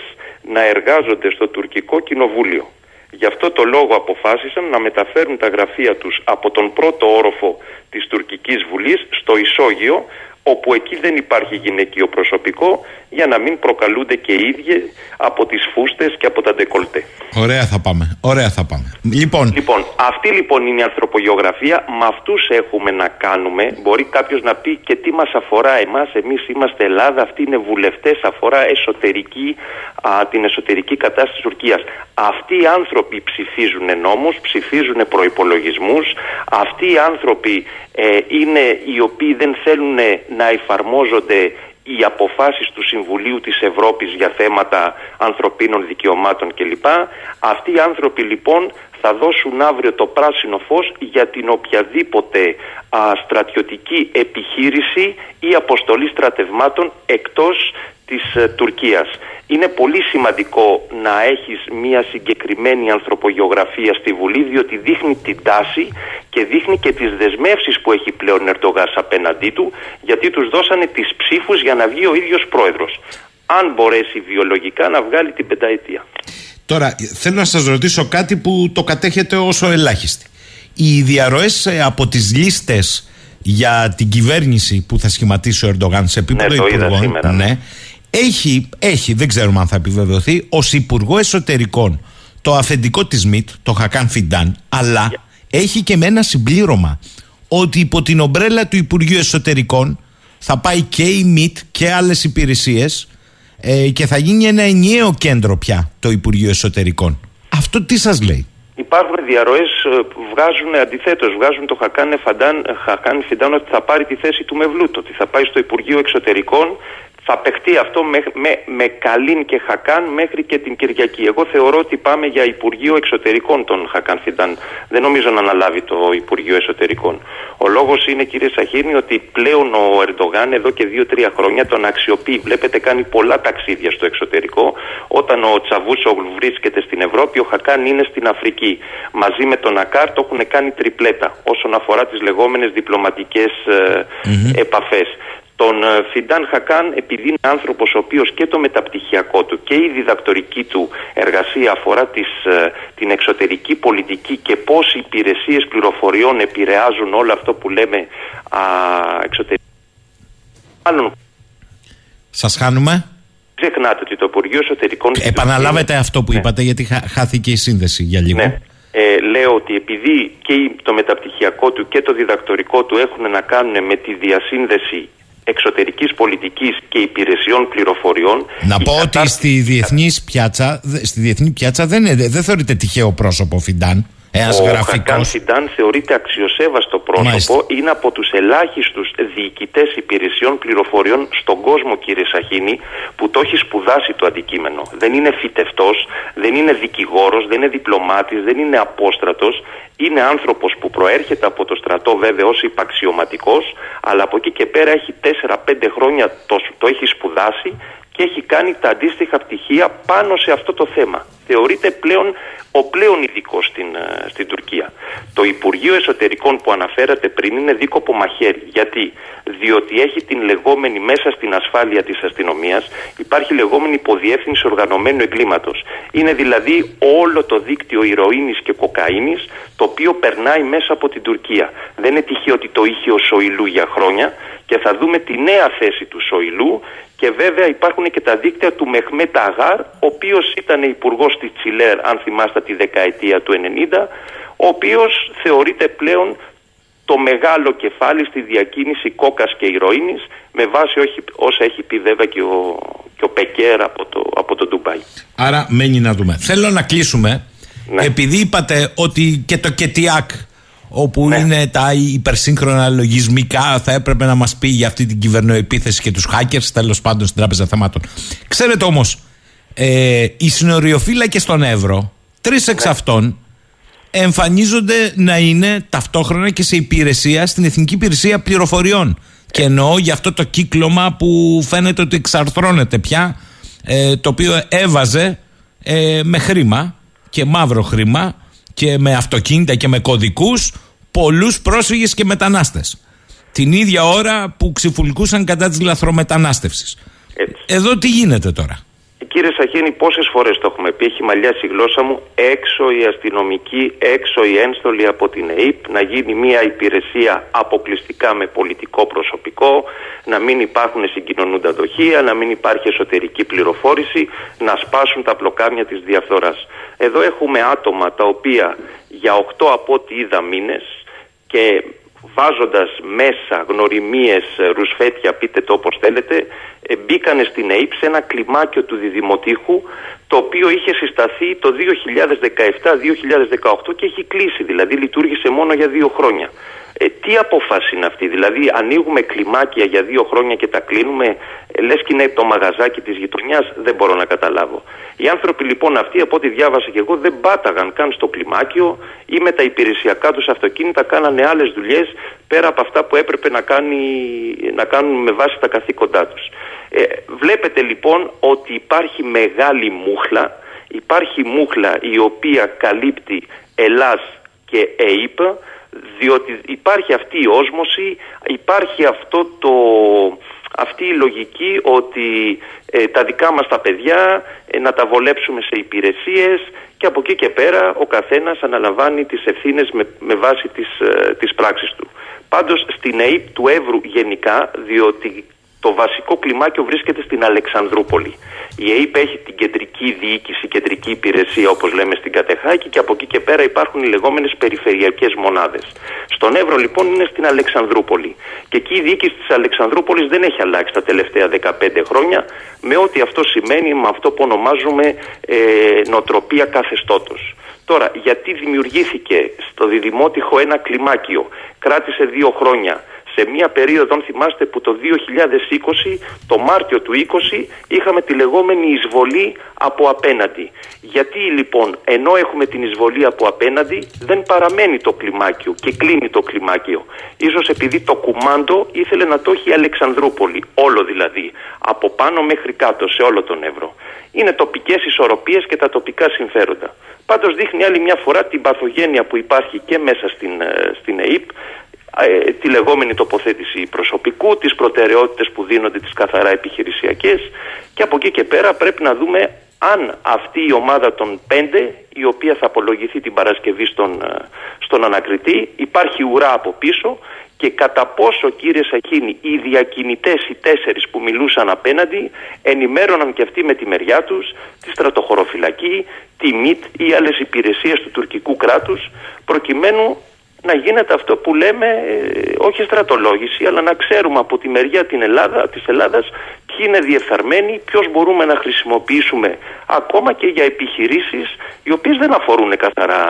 να εργάζονται στο τουρκικό κοινοβούλιο. Γι' αυτό το λόγο αποφάσισαν να μεταφέρουν τα γραφεία τους από τον πρώτο όροφο της τουρκικής βουλής στο Ισόγειο όπου εκεί δεν υπάρχει γυναικείο προσωπικό για να μην προκαλούνται και οι ίδιοι από τις φούστες και από τα ντεκολτέ. Ωραία θα πάμε. Ωραία θα πάμε. Λοιπόν, Λοιπόν, αυτή λοιπόν είναι η ανθρωπογεωγραφία. Με αυτούς έχουμε να κάνουμε. Μπορεί κάποιος να πει και τι μας αφορά εμάς. Εμείς είμαστε Ελλάδα. Αυτοί είναι βουλευτές. Αφορά εσωτερική, α, την εσωτερική κατάσταση της Τουρκίας. Αυτοί οι άνθρωποι ψηφίζουν νόμους, ψηφίζουν προπολογισμού. Αυτοί οι άνθρωποι ε, είναι οι οποίοι δεν θέλουν να εφαρμόζονται οι αποφάσεις του Συμβουλίου της Ευρώπης για θέματα ανθρωπίνων δικαιωμάτων κλπ. Αυτοί οι άνθρωποι λοιπόν θα δώσουν αύριο το πράσινο φως για την οποιαδήποτε α, στρατιωτική επιχείρηση ή αποστολή στρατευμάτων εκτός της ε, Τουρκίας. Είναι πολύ σημαντικό να έχεις μια συγκεκριμένη ανθρωπογεωγραφία στη Βουλή διότι δείχνει την τάση και δείχνει και τις δεσμεύσεις που έχει πλέον Ερντογάς απέναντί του γιατί τους δώσανε τις ψήφους για να βγει ο ίδιος πρόεδρος. Αν μπορέσει βιολογικά να βγάλει την πενταετία. τώρα θέλω να σας ρωτήσω κάτι που το κατέχετε όσο ελάχιστη. Οι διαρροές ε, από τις λίστες για την κυβέρνηση που θα σχηματίσει ο Ερντογάν σε επίπεδο Ναι, το είδα υπουργών σήμερα, ναι. ναι, έχει, έχει, δεν ξέρουμε αν θα επιβεβαιωθεί, ως Υπουργό Εσωτερικών το αφεντικό της ΜΙΤ, το Χακάν Φιντάν, αλλά έχει και με ένα συμπλήρωμα ότι υπό την ομπρέλα του Υπουργείου Εσωτερικών θα πάει και η ΜΙΤ και άλλες υπηρεσίες ε, και θα γίνει ένα ενιαίο κέντρο πια το Υπουργείο Εσωτερικών. Αυτό τι σας λέει; Υπάρχουν διαρροές που βγάζουν αντιθέτως. Βγάζουν το Χακάν Φαντάν, Χακάν Φιντάν ότι θα πάρει τη θέση του Μευλούτ, ότι θα πάει στο Υπουργείο Εξωτερικών. Θα παιχτεί αυτό με, με, με Καλίν και Χακάν μέχρι και την Κυριακή. Εγώ θεωρώ ότι πάμε για Υπουργείο Εξωτερικών των Χακάν Φιντάν. Δεν νομίζω να αναλάβει το Υπουργείο Εσωτερικών. Ο λόγος είναι, κύριε Σαχίνη, ότι πλέον ο Ερντογάν εδώ και δύο-τρία χρόνια τον αξιοποιεί. Βλέπετε, κάνει πολλά ταξίδια στο εξωτερικό. Όταν ο Τσαβούσογλου βρίσκεται στην Ευρώπη, ο Χακάν είναι στην Αφρική. Μαζί με τον Ακάρ το έχουν κάνει τριπλέτα όσον αφορά τις λεγόμενες διπλωματικές ε, επαφές. Τον ε, Φιντάν Χακάν, επειδή είναι άνθρωπος ο οποίος και το μεταπτυχιακό του και η διδακτορική του εργασία αφορά τις, ε, την εξωτερική πολιτική και πώς οι υπηρεσίες πληροφοριών επηρεάζουν όλο αυτό που λέμε α, εξωτερική. Μάλλον Σας χάνουμε. μην ξεχνάτε ότι το Υπουργείο Εσωτερικών. στην Επαναλάβετε Τουρκία- αυτό που Ναι. είπατε γιατί χα- χάθηκε η σύνδεση για λίγο. Ναι. Ε, λέω ότι επειδή και η- το μεταπτυχιακό του και το διδακτορικό του έχουν να κάνουν με τη διασύνδεση εξωτερικής πολιτικής και υπηρεσιών πληροφοριών Να η πω ότι κατάσταση- στη διεθνής πιάτσα, δε- στη διεθνή πιάτσα δεν, είναι, δεν θεωρείται τυχαίο πρόσωπο Φιντάν. Ένας Ο γραφικό. Χακάν Φιντάν θεωρείται αξιοσέβαστο πρόσωπο. Μάλιστα. Είναι από τους ελάχιστους διοικητές υπηρεσιών πληροφοριών στον κόσμο, κύριε Σαχίνη, που το έχει σπουδάσει το αντικείμενο. Δεν είναι φυτευτός, δεν είναι δικηγόρος, δεν είναι διπλωμάτης, δεν είναι απόστρατος. Είναι άνθρωπος που προέρχεται από το στρατό, βέβαια, ως υπαξιωματικός, αλλά από εκεί και πέρα έχει 4-5 χρόνια το, το έχει σπουδάσει και έχει κάνει τα αντίστοιχα πτυχία πάνω σε αυτό το θέμα. Θεωρείται πλέον ο πλέον ειδικό στην, ε, στην Τουρκία. Το Υπουργείο Εσωτερικών που αναφέρατε πριν είναι δίκοπο μαχαίρι. Γιατί; Διότι έχει την λεγόμενη μέσα στην ασφάλεια της αστυνομίας υπάρχει λεγόμενη υποδιεύθυνση οργανωμένου εγκλήματος. Είναι δηλαδή όλο το δίκτυο ηρωίνης και κοκαίνης το οποίο περνάει μέσα από την Τουρκία. Δεν είναι τυχαίο ότι το είχε ο Σοηλού για χρόνια και θα δούμε τη νέα θέση του Σοηλού και βέβαια υπάρχουν και τα δίκτυα του Μεχμέτ Αγάρ, ο οποίος ήταν υπουργός της Τσιλέρ, αν θυμάστε τη δεκαετία του 90, ο οποίος θεωρείται πλέον το μεγάλο κεφάλι στη διακίνηση κόκας και ηρωίνης με βάση όχι, όσα έχει πει βέβαια και ο, και ο Πεκέρ από το, από το Ντουμπάι. Άρα μένει να δούμε. Θέλω να κλείσουμε. Ναι. Επειδή είπατε ότι και το ΚΕΤΙΑΚ όπου Ναι. είναι τα υπερσύγχρονα λογισμικά θα έπρεπε να μας πει για αυτή την κυβερνοεπίθεση και τους hackers τέλος πάντων στην Τράπεζα Θεμάτων. Ξέρετε όμως, ε, οι συνοριοφύλακες στον Εύρο, τρεις εξ Ναι. αυτών εμφανίζονται να είναι ταυτόχρονα και σε υπηρεσία στην Εθνική Υπηρεσία Πληροφοριών. Και εννοώ για αυτό το κύκλωμα που φαίνεται ότι εξαρθρώνεται πια, ε, το οποίο έβαζε ε, με χρήμα και μαύρο χρήμα και με αυτοκίνητα και με κωδικούς πολλούς πρόσφυγες και μετανάστες. Την ίδια ώρα που ξυφουλκούσαν κατά της λαθρομετανάστευσης. Εδώ τι γίνεται τώρα; Κύριε Σαχίνη, πόσες φορές το έχουμε πει, έχει μαλλιάσει η γλώσσα μου, έξω η αστυνομική, έξω η ένστολη από την ΕΕΠ, να γίνει μια υπηρεσία αποκλειστικά με πολιτικό προσωπικό, να μην υπάρχουν συγκοινωνούντα δοχεία, να μην υπάρχει εσωτερική πληροφόρηση, να σπάσουν τα πλοκάμια της διαφθοράς. Εδώ έχουμε άτομα τα οποία για 8 από ό,τι είδα μήνες και βάζοντας μέσα γνωριμίες, ρουσφέτια, πείτε το όπως θέλετε, ε, μπήκανε στην ΑΕΠ σε ένα κλιμάκιο του διδημοτήχου το οποίο είχε συσταθεί το 2017-2018 και έχει κλείσει, δηλαδή λειτουργήσε μόνο για δύο χρόνια. Ε, τι απόφαση είναι αυτή, δηλαδή ανοίγουμε κλιμάκια για δύο χρόνια και τα κλείνουμε, ε, λες και είναι το μαγαζάκι της γειτονιάς, δεν μπορώ να καταλάβω. Οι άνθρωποι λοιπόν αυτοί, από ό,τι διάβασα και εγώ, δεν πάταγαν καν στο κλιμάκιο ή με τα υπηρεσιακά τους αυτοκίνητα κάνανε άλλες δουλειές πέρα από αυτά που έπρεπε να, κάνει, να κάνουν με βάση τα καθήκοντά τους. Ε, βλέπετε λοιπόν ότι υπάρχει μεγάλη μούχλα, υπάρχει μούχλα η οποία καλύπτει Ελλάς και ΕΙΠ, διότι υπάρχει αυτή η όσμωση, υπάρχει αυτό το, αυτή η λογική ότι ε, τα δικά μας τα παιδιά ε, να τα βολέψουμε σε υπηρεσίες και από εκεί και πέρα ο καθένας αναλαμβάνει τις ευθύνες με, με βάση τις, ε, τις πράξεις του. Πάντως στην ΕΕΠ του Εύρου γενικά, διότι το βασικό κλιμάκιο βρίσκεται στην Αλεξανδρούπολη. Η ΕΕΠ έχει την κεντρική διοίκηση, κεντρική υπηρεσία όπως λέμε στην Κατεχάκη και από εκεί και πέρα υπάρχουν οι λεγόμενες περιφερειακές μονάδες. Στον Εύρο λοιπόν είναι στην Αλεξανδρούπολη. Και εκεί η διοίκηση της Αλεξανδρούπολης δεν έχει αλλάξει τα τελευταία 15 χρόνια με ό,τι αυτό σημαίνει με αυτό που ονομάζουμε ε, νοτροπία καθεστώτος. Τώρα, γιατί δημιουργήθηκε στο Διδημότυχο ένα κλιμάκιο, κράτησε δύο χρόνια, σε μια περίοδο, αν θυμάστε, που το 2020, το Μάρτιο του 20, είχαμε τη λεγόμενη εισβολή από απέναντι. Γιατί λοιπόν, ενώ έχουμε την εισβολή από απέναντι, δεν παραμένει το κλιμάκιο και κλείνει το κλιμάκιο. Ίσως επειδή το κουμάντο ήθελε να το έχει η Αλεξανδρούπολη, όλο δηλαδή, από πάνω μέχρι κάτω σε όλο τον Εύρο. Είναι τοπικές ισορροπίες και τα τοπικά συμφέροντα. Πάντως δείχνει άλλη μια φορά την παθογένεια που υπάρχει και μέσα στην, ε, στην ΕΕΠ, ε, τη λεγόμενη τοποθέτηση προσωπικού, τις προτεραιότητες που δίνονται τις καθαρά επιχειρησιακές και από εκεί και πέρα πρέπει να δούμε αν αυτή η ομάδα των πέντε η οποία θα απολογηθεί την Παρασκευή στον, ε, στον ανακριτή υπάρχει ουρά από πίσω και κατά πόσο κύριε Σαχίνη οι διακινητές οι τέσσερις που μιλούσαν απέναντι ενημέρωναν και αυτοί με τη μεριά τους τη στρατοχωροφυλακή, τη ΜΙΤ ή άλλες υπηρεσίες του τουρκικού κράτους προκειμένου να γίνεται αυτό που λέμε ε, όχι στρατολόγηση αλλά να ξέρουμε από τη μεριά την Ελλάδα, της Ελλάδας ποιοι είναι διεφθαρμένοι, ποιος μπορούμε να χρησιμοποιήσουμε ακόμα και για επιχειρήσεις οι οποίες δεν αφορούν καθαρά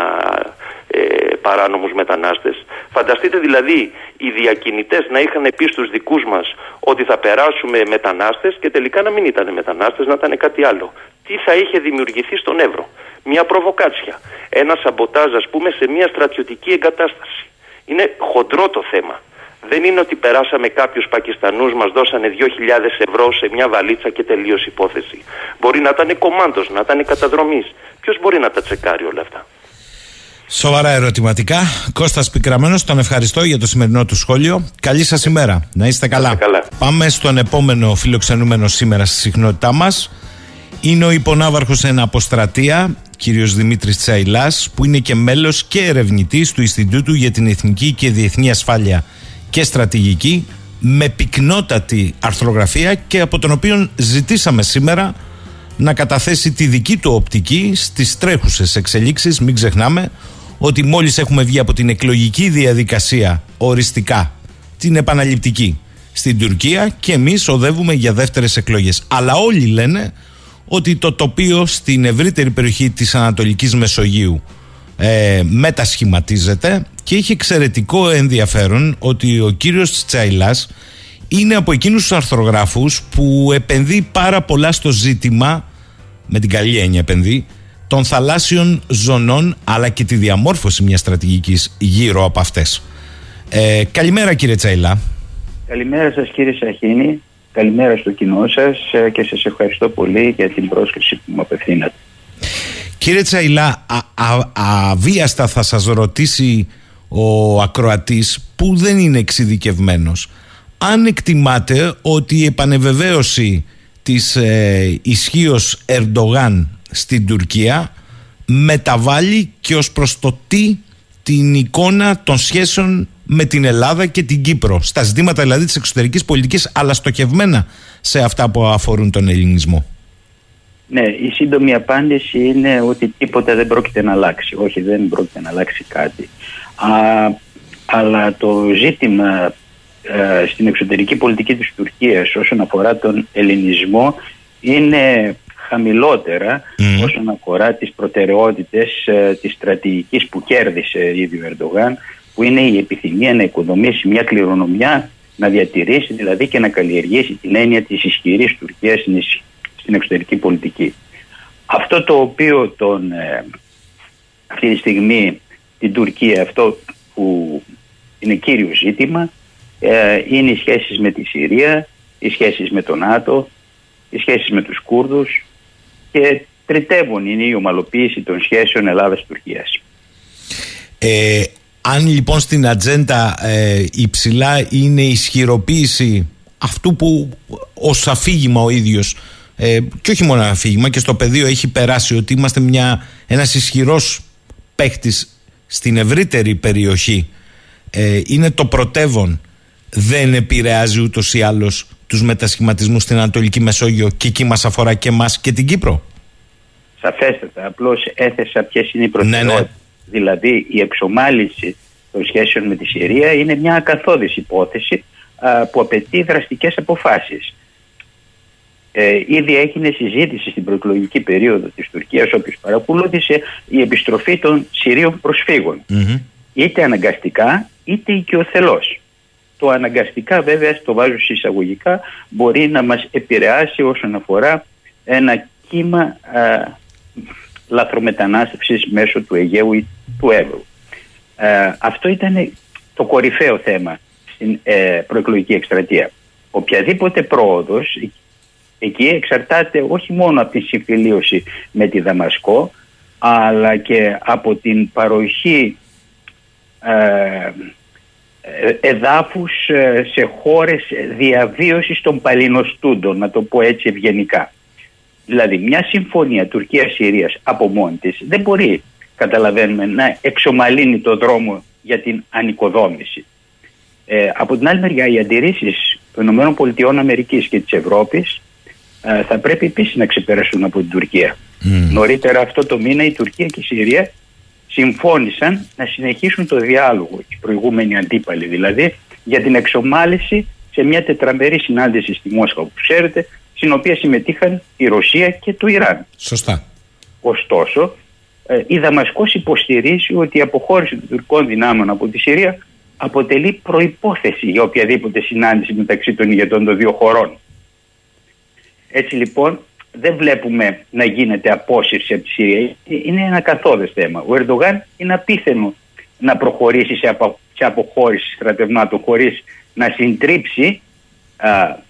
ε, παράνομους μετανάστες. Φανταστείτε δηλαδή οι διακινητές να είχαν πει στους δικούς μας ότι θα περάσουμε μετανάστες και τελικά να μην ήταν μετανάστες, να ήταν κάτι άλλο. Τι θα είχε δημιουργηθεί στον Εύρο μια προβοκάτσια. Ένα σαμποτάζ, ας πούμε, σε μια στρατιωτική εγκατάσταση. Είναι χοντρό το θέμα. Δεν είναι ότι περάσαμε κάποιους Πακιστανούς, μας δώσανε 2.000 ευρώ σε μια βαλίτσα και τελείωσε η υπόθεση. Μπορεί να ήταν κομμάντος, να ήταν καταδρομής. Ποιος μπορεί να τα τσεκάρει όλα αυτά; Σοβαρά ερωτηματικά. Κώστας Πικραμένος, τον ευχαριστώ για το σημερινό του σχόλιο. Καλή σας ημέρα. Να είστε καλά. καλά. Πάμε στον επόμενο φιλοξενούμενο σήμερα στη συχνότητά μας. Είναι ο υπονάβαρχος εν αποστρατεία, κύριος Δημήτρης Τσαϊλάς, που είναι και μέλος και ερευνητής του Ινστιτούτου για την Εθνική και Διεθνή Ασφάλεια και Στρατηγική, με πυκνότατη αρθρογραφία και από τον οποίο ζητήσαμε σήμερα να καταθέσει τη δική του οπτική στις τρέχουσες εξελίξεις. Μην ξεχνάμε ότι μόλις έχουμε βγει από την εκλογική διαδικασία οριστικά, την επαναληπτική, στην Τουρκία και εμείς οδεύουμε για δεύτερες εκλογές. Αλλά όλοι λένε ότι το τοπίο στην ευρύτερη περιοχή της Ανατολικής Μεσογείου ε, μετασχηματίζεται και έχει εξαιρετικό ενδιαφέρον ότι ο κύριος Τσάιλας είναι από εκείνους τους αρθρογράφους που επενδύει πάρα πολλά στο ζήτημα με την καλή έννοια επενδύει των θαλάσσιων ζωνών αλλά και τη διαμόρφωση μιας στρατηγικής γύρω από αυτές. Ε, καλημέρα κύριε Τσάιλα. Καλημέρα σας κύριε Σαχίνη, καλημέρα στο κοινό σας ε, και σας ευχαριστώ πολύ για την πρόσκληση που μου απευθύνατε. Κύριε Τσαϊλά, αβίαστα θα σας ρωτήσει ο ακροατής που δεν είναι εξειδικευμένος αν εκτιμάτε ότι η επανεβεβαίωση της ε, ισχύως Ερντογάν στην Τουρκία μεταβάλλει και ως προς το τι την εικόνα των σχέσεων με την Ελλάδα και την Κύπρο στα ζητήματα δηλαδή της εξωτερικής πολιτικής αλλά στοχευμένα σε αυτά που αφορούν τον ελληνισμό. Ναι, η σύντομη απάντηση είναι ότι τίποτα δεν πρόκειται να αλλάξει. Όχι, δεν πρόκειται να αλλάξει κάτι. Α, αλλά το ζήτημα ε, στην εξωτερική πολιτική της Τουρκίας όσον αφορά τον ελληνισμό είναι χαμηλότερα όσον αφορά τις προτεραιότητες ε, της στρατηγικής που κέρδισε ήδη ο Ερντογάν που είναι η επιθυμία να οικοδομήσει μια κληρονομιά να διατηρήσει δηλαδή και να καλλιεργήσει την έννοια της ισχυρής Τουρκίας στην εξωτερική πολιτική. Αυτό το οποίο τον, ε, αυτή τη στιγμή την Τουρκία αυτό που είναι κύριο ζήτημα ε, είναι οι σχέσεις με τη Συρία, οι σχέσεις με τον ΝΑΤΟ, οι σχέσεις με τους Κούρδους και τριτεύουν είναι η ομαλοποίηση των σχέσεων Ελλάδας-Τουρκίας. Ε, αν λοιπόν στην ατζέντα ε, υψηλά είναι η ισχυροποίηση αυτού που ως αφήγημα ο ίδιος ε, και όχι μόνο αφήγημα και στο πεδίο έχει περάσει ότι είμαστε μια, ένας ισχυρός παίχτης στην ευρύτερη περιοχή ε, είναι το πρωτεύον δεν επηρεάζει ούτως ή άλλως τους μετασχηματισμούς στην Ανατολική Μεσόγειο και εκεί μας αφορά και εμάς και την Κύπρο. Σαφέστατα. Απλώς έθεσα ποιες είναι οι προτεραιότητες. Ναι, ναι. Δηλαδή, η εξομάλυση των σχέσεων με τη Συρία είναι μια ακαθόδης υπόθεση που απαιτεί δραστικές αποφάσεις. Ε, ήδη έγινε συζήτηση στην προεκλογική περίοδο της Τουρκίας όποιος παρακολούθησε η επιστροφή των Συρίων είτε αναγκαστικά είτε οικειοθελώς. Το αναγκαστικά βέβαια, το βάζω εισαγωγικά, μπορεί να μας επηρεάσει όσον αφορά ένα κύμα α, λαθρομετανάστευσης μέσω του Αιγαίου ή του Εύρου. αυτό ήταν το κορυφαίο θέμα στην ε, προεκλογική εκστρατεία. Οποιαδήποτε πρόοδος εκεί εξαρτάται όχι μόνο από τη συμφιλίωση με τη Δαμασκό αλλά και από την παροχή ε, ε, εδάφους ε, σε χώρες διαβίωσης των παλινοστούντων, να το πω έτσι ευγενικά. Δηλαδή μια συμφωνία Τουρκίας-Συρίας από μόνη της δεν μπορεί, καταλαβαίνουμε, να εξομαλύνει το δρόμο για την ανοικοδόμηση. Ε, από την άλλη μεριά οι αντιρρήσεις των ΗΠΑ και της Ευρώπης ε, θα πρέπει επίσης να ξεπεραστούν από την Τουρκία. Νωρίτερα αυτό το μήνα η Τουρκία και η Συρία συμφώνησαν να συνεχίσουν το διάλογο, οι προηγούμενοι αντίπαλοι δηλαδή, για την εξομάλυση σε μια τετραμερή συνάντηση στη Μόσχα, που ξέρετε, στην οποία συμμετείχαν η Ρωσία και το Ιράν. Σωστά. Ωστόσο, ε, η Δαμασκός υποστηρίζει ότι η αποχώρηση των τουρκικών δυνάμεων από τη Συρία αποτελεί προϋπόθεση για οποιαδήποτε συνάντηση μεταξύ των ηγετών των δύο χωρών. Έτσι λοιπόν δεν βλέπουμε να γίνεται απόσυρση από τη Συρία. Είναι ένα καθόδες θέμα. Ο Ερντογάν είναι απίθανο να προχωρήσει σε, απο, σε αποχώρηση στρατευμάτων χωρίς να συντρίψει α,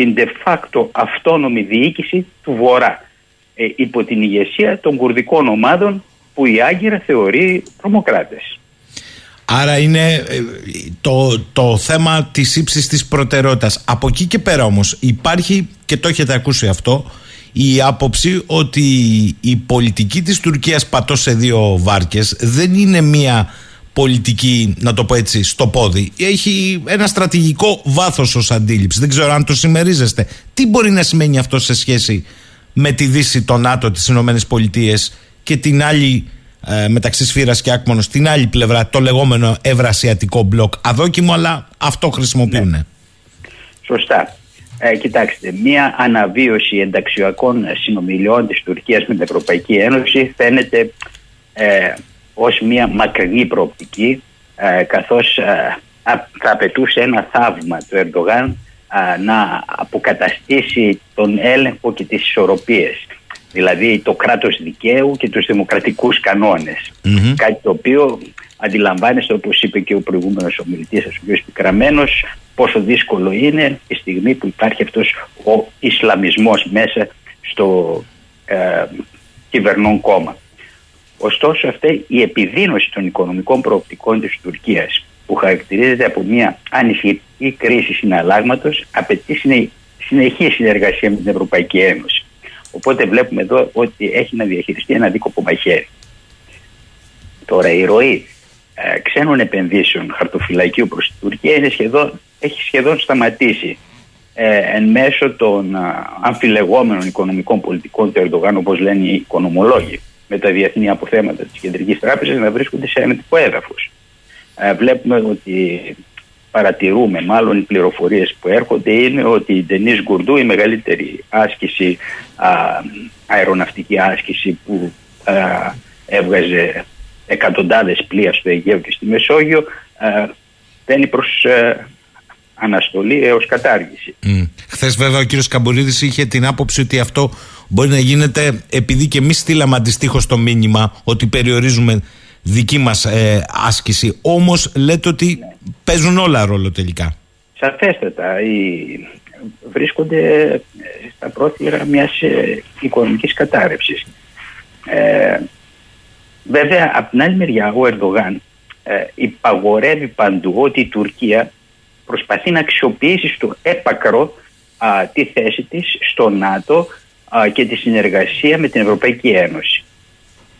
την de facto αυτόνομη διοίκηση του Βορρά ε, υπό την ηγεσία των κουρδικών ομάδων που η Άγκυρα θεωρεί τρομοκράτες. Άρα είναι ε, το, το θέμα της ύψης της προτεραιότητας. Από εκεί και πέρα όμως υπάρχει, και το έχετε ακούσει αυτό, η άποψη ότι η πολιτική της Τουρκίας πατώ σε δύο βάρκες δεν είναι μία πολιτική, να το πω έτσι, στο πόδι. Έχει ένα στρατηγικό βάθος ως αντίληψη. Δεν ξέρω αν το συμμερίζεστε. Τι μπορεί να σημαίνει αυτό σε σχέση με τη Δύση, το ΝΑΤΟ, τις Ηνωμένες Πολιτείες και την άλλη ε, μεταξύ Σφύρας και Άκμονος στην άλλη πλευρά το λεγόμενο ευρασιατικό μπλοκ. Αδόκιμο, αλλά αυτό χρησιμοποιούν. Ναι. Σωστά. Ε, κοιτάξτε, μια αναβίωση ενταξιακών συνομιλιών της Τουρκίας με την Ευρωπαϊκή Ένωση φαίνεται ε, ως μια μακρινή προοπτική ε, καθώς ε, θα απαιτούσε ένα θαύμα του Ερντογάν να αποκαταστήσει τον έλεγχο και τις ισορροπίες δηλαδή το κράτος δικαίου και τους δημοκρατικούς Κάτι το οποίο αντιλαμβάνεστε όπως είπε και ο προηγούμενος ομιλητής ο κ. Πικραμένος πόσο δύσκολο είναι τη στιγμή που υπάρχει αυτός ο Ισλαμισμός μέσα στο ε, κυβερνών κόμμα. Ωστόσο αυτή η επιδείνωση των οικονομικών προοπτικών της Τουρκίας που χαρακτηρίζεται από μια ανησυχητική κρίση συναλλάγματος απαιτεί συνεχή συνεργασία με την Ευρωπαϊκή Ένωση. Οπότε βλέπουμε εδώ ότι έχει να διαχειριστεί ένα δίκοπο μαχαίρι. Τώρα η ροή ε, ξένων επενδύσεων χαρτοφυλακίου προς την Τουρκία είναι σχεδόν, έχει σχεδόν σταματήσει ε, εν μέσω των α, αμφιλεγόμενων οικονομικών πολιτικών του Ερντογάν όπως λένε οι οικονομολόγοι με τα διεθνή αποθέματα της Κεντρικής Τράπεζας να βρίσκονται σε ανετικό έδαφος. Ε, βλέπουμε ότι παρατηρούμε, μάλλον οι πληροφορίες που έρχονται είναι ότι η Ντενής Γκουρντού, η μεγαλύτερη άσκηση, α, αεροναυτική άσκηση που α, έβγαζε εκατοντάδες πλοία στο Αιγαίο και στη Μεσόγειο, α, μπαίνει προς αναστολή έως κατάργηση. Mm. Χθες βέβαια ο κύριος Καμπουρίδης είχε την άποψη ότι αυτό μπορεί να γίνεται επειδή και εμείς στείλαμε αντιστοίχως το μήνυμα ότι περιορίζουμε δική μας ε, άσκηση. Όμως λέτε ότι παίζουν όλα ρόλο τελικά. Σαφέστατα. Οι... Βρίσκονται ε, στα πρόθυρα μιας ε, οικονομικής κατάρρευσης. Ε, βέβαια, από την άλλη μεριά, ο Ερντογάν ε, υπαγορεύει παντού ότι η Τουρκία προσπαθεί να αξιοποιήσει στο έπακρο α, τη θέση της στο ΝΑΤΟ και τη συνεργασία με την Ευρωπαϊκή Ένωση.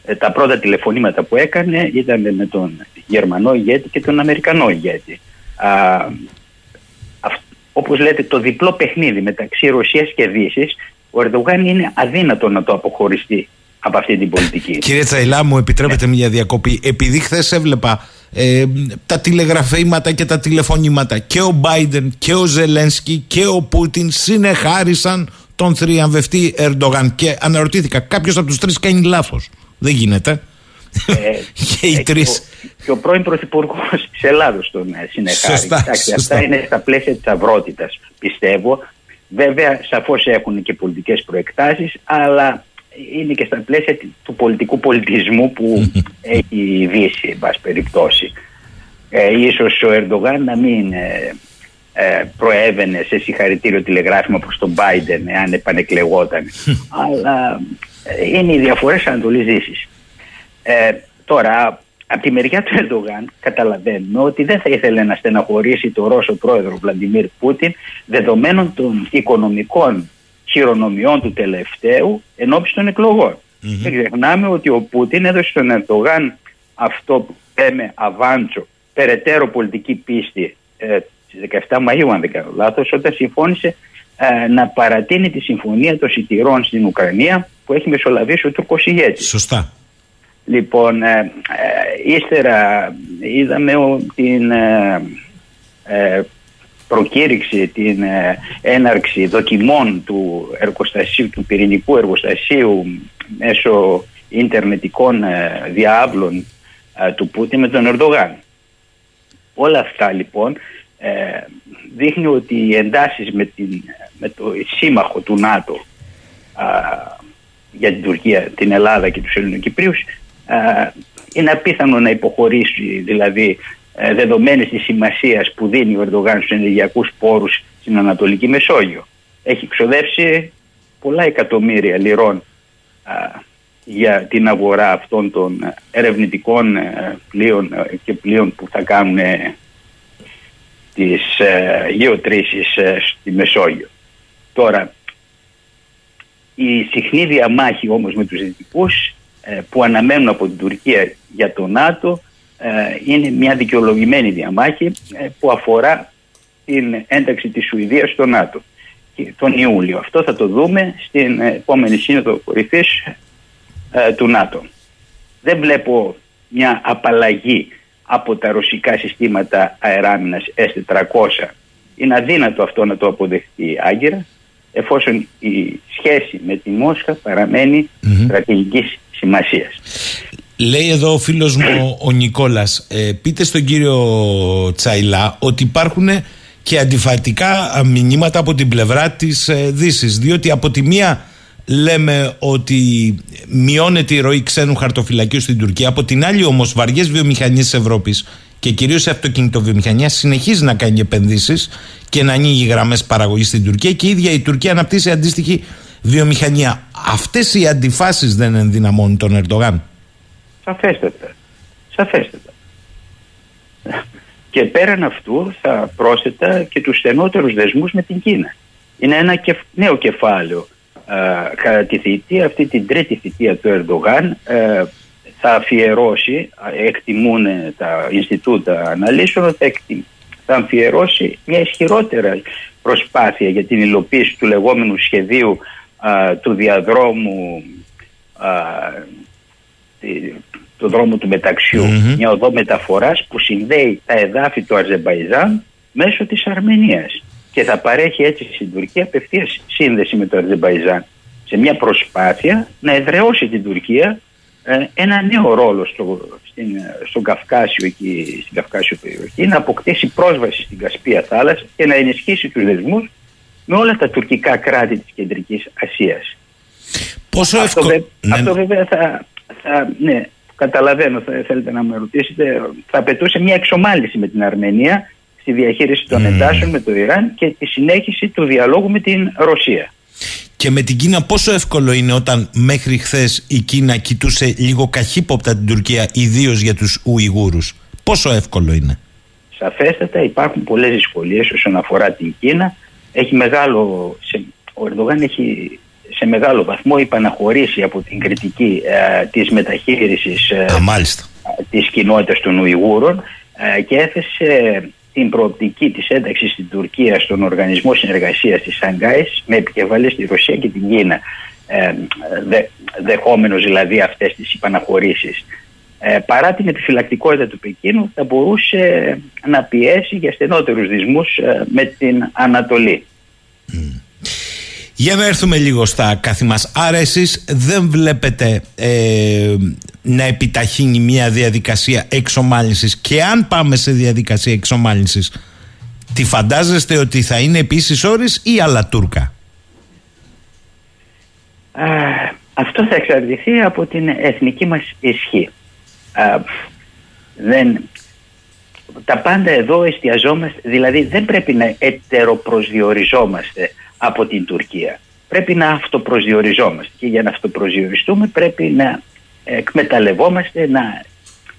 Ε, τα πρώτα τηλεφωνήματα που έκανε ήταν με τον Γερμανό ηγέτη και τον Αμερικανό ηγέτη. Α, όπως λέτε το διπλό παιχνίδι μεταξύ Ρωσίας και Δύσης ο Ερντογάν είναι αδύνατο να το αποχωριστεί από αυτή την πολιτική. Κύριε Τσαϊλά μου επιτρέπετε μια διακοπή επειδή χθες έβλεπα ε, τα τηλεγραφήματα και τα τηλεφωνήματα και ο Μπάιντεν και ο Ζελένσκι και ο Πούτιν συνεχάρισαν τον θριαμβευτή Ερντογάν και αναρωτήθηκα κάποιος από τους τρεις κάνει λάθος δεν γίνεται. Ε, και οι τρεις. Και ο πρώην Πρωθυπουργός της Ελλάδος τον ε, συνεχάρει. Σωστά, Αυτά είναι στα πλαίσια της αυρότητας, πιστεύω. Βέβαια, σαφώς έχουν και πολιτικές προεκτάσεις, αλλά είναι και στα πλαίσια του πολιτικού πολιτισμού που έχει η Δύση, εν πάση περιπτώσει. Ε, ίσως ο Ερντογάν να μην ε, ε, προέβαινε σε συγχαρητήριο τηλεγράφημα προς τον Biden εάν επανεκλεγόταν. αλλά είναι οι διαφορές Ανατολής Δύσης. Ε, τώρα, από τη μεριά του Ερντογάν καταλαβαίνουμε ότι δεν θα ήθελε να στεναχωρήσει το Ρώσο πρόεδρο Βλαντιμίρ Πούτιν δεδομένων των οικονομικών χειρονομιών του τελευταίου ενώπιση των εκλογών. Mm-hmm. Δεν ξεχνάμε ότι ο Πούτιν έδωσε στον Ερντογάν αυτό που λέμε αβάντσο, περαιτέρω πολιτική πίστη ε, στις 17 Μαΐου αν δεν κάνω λάθος, όταν συμφώνησε ε, να παρατείνει τη συμφωνία των σιτηρών στην Ουκρανία που έχει μεσολαβήσει ο Τούρκος ηγέτης. Σωστά. Λοιπόν, ε, ε, ύστερα είδαμε την ε, ε, προκήρυξη, την έναρξη δοκιμών του εργοστασίου, του πυρηνικού εργοστασίου μέσω ίντερνετικών διάβλων του Πούτιν με τον Ερντογάν. Όλα αυτά λοιπόν δείχνει ότι οι εντάσεις με, την, με το σύμμαχο του ΝΑΤΟ για την Τουρκία, την Ελλάδα και τους Ελληνοκυπρίους είναι απίθανο να υποχωρήσει δηλαδή ε, δεδομένης της σημασίας που δίνει ο Ερντογάν στους ενεργειακούς πόρους στην Ανατολική Μεσόγειο. Έχει ξοδέψει πολλά εκατομμύρια λιρών για την αγορά αυτών των ερευνητικών ε, πλοίων ε, και πλοίων που θα κάνουν τις γεωτρήσεις στη Μεσόγειο. Τώρα, η συχνή διαμάχη όμως με τους δυτικούς ε, που αναμένουν από την Τουρκία για το ΝΑΤΟ ε, είναι μια δικαιολογημένη διαμάχη ε, που αφορά την ένταξη της Σουηδίας στο ΝΑΤΟ τον Ιούλιο. Αυτό θα το δούμε στην επόμενη σύνοδο κορυφής του ΝΑΤΟ. Δεν βλέπω μια απαλλαγή από τα ρωσικά συστήματα αεράμινας S-400. Είναι αδύνατο αυτό να το αποδεχτεί Άγκυρα εφόσον η σχέση με τη Μόσχα παραμένει mm-hmm. στρατηγικής σημασίας. Λέει εδώ ο φίλος μου ο Νικόλας, ε, πείτε στον κύριο Τσαϊλά ότι υπάρχουν και αντιφατικά μηνύματα από την πλευρά της ε, Δύσης, διότι από τη μία λέμε ότι μειώνεται η ροή ξένου χαρτοφυλακίου στην Τουρκία, από την άλλη όμως βαριές βιομηχανίες της Ευρώπης και κυρίως η αυτοκινητοβιομηχανία συνεχίζει να κάνει επενδύσεις και να ανοίγει γραμμές παραγωγής στην Τουρκία και η ίδια η Τουρκία αναπτύσσει αντίστοιχη βιομηχανία. Αυτές οι αντιφάσεις δεν ενδυναμώνουν τον Ερντογάν. Σαφέστατα. Σαφέστατα. Και πέραν αυτού θα πρόσθετα και τους στενότερους δεσμούς με την Κίνα. Είναι ένα νέο κεφάλαιο κατά τη θητεία, αυτή την τρίτη θητεία του Ερντογάν ε, θα αφιερώσει, εκτιμούν τα Ινστιτούτα Αναλύσεων, θα, θα αφιερώσει μια ισχυρότερα προσπάθεια για την υλοποίηση του λεγόμενου σχεδίου του διαδρόμου του δρόμου του μεταξιου μια οδό μεταφοράς που συνδέει τα εδάφη του Αζερμπαϊζάν μέσω της Αρμενίας και θα παρέχει έτσι στην Τουρκία απευθείας σύνδεση με το Αζερμπαϊζάν σε μια προσπάθεια να εδραιώσει την Τουρκία ε, ένα νέο ρόλο στο, στην, στον Καυκάσιο εκεί, στην Καυκάσιο περιοχή, να αποκτήσει πρόσβαση στην Κασπία θάλασσα και να ενισχύσει τους δεσμούς με όλα τα τουρκικά κράτη της Κεντρικής Ασίας. Πόσο αυτό, εύκολο... ναι. αυτό βέβαια θα, θα, ναι, καταλαβαίνω, θα θέλετε να με ρωτήσετε, θα απαιτούσε μια εξομάλυση με την Αρμενία στη διαχείριση των mm. εντάσεων με το Ιράν και τη συνέχιση του διαλόγου με την Ρωσία. Και με την Κίνα πόσο εύκολο είναι όταν μέχρι χθες η Κίνα κοιτούσε λίγο καχύποπτα την Τουρκία ιδίως για τους Ουιγούρους; Πόσο εύκολο είναι; Σαφέστατα υπάρχουν πολλές δυσκολίες όσον αφορά την Κίνα. Έχει μεγάλο, σε, ο Ερντογάν έχει σε μεγάλο βαθμό υπαναχωρήσει από την κριτική ε, της μεταχείρισης ε, της κοινότητας των Ουιγούρων ε, και έθεσε την προοπτική της ένταξης στην Τουρκία στον Οργανισμό Συνεργασίας της Σανγκάης με επικεφαλή στη Ρωσία και την Κίνα ε, δε, δεχόμενος δηλαδή αυτές τις υπαναχωρήσεις. Ε, παρά την επιφυλακτικότητα του Πεκίνου θα μπορούσε να πιέσει για στενότερους δυσμούς ε, με την Ανατολή. Για να έρθουμε λίγο στα κάθε μας. Άρα εσείς δεν βλέπετε ε, να επιταχύνει μια διαδικασία εξομάλυνσης και αν πάμε σε διαδικασία εξομάλυνσης τι φαντάζεστε ότι θα είναι επίσης όρις ή άλλα Τούρκα; αυτό θα εξαρτηθεί από την εθνική μας ισχύ. δεν, τα πάντα εδώ εστιαζόμαστε, δηλαδή δεν πρέπει να ετεροπροσδιοριζόμαστε από την Τουρκία. Πρέπει να αυτοπροσδιοριζόμαστε και για να αυτοπροσδιοριστούμε πρέπει να εκμεταλλευόμαστε, να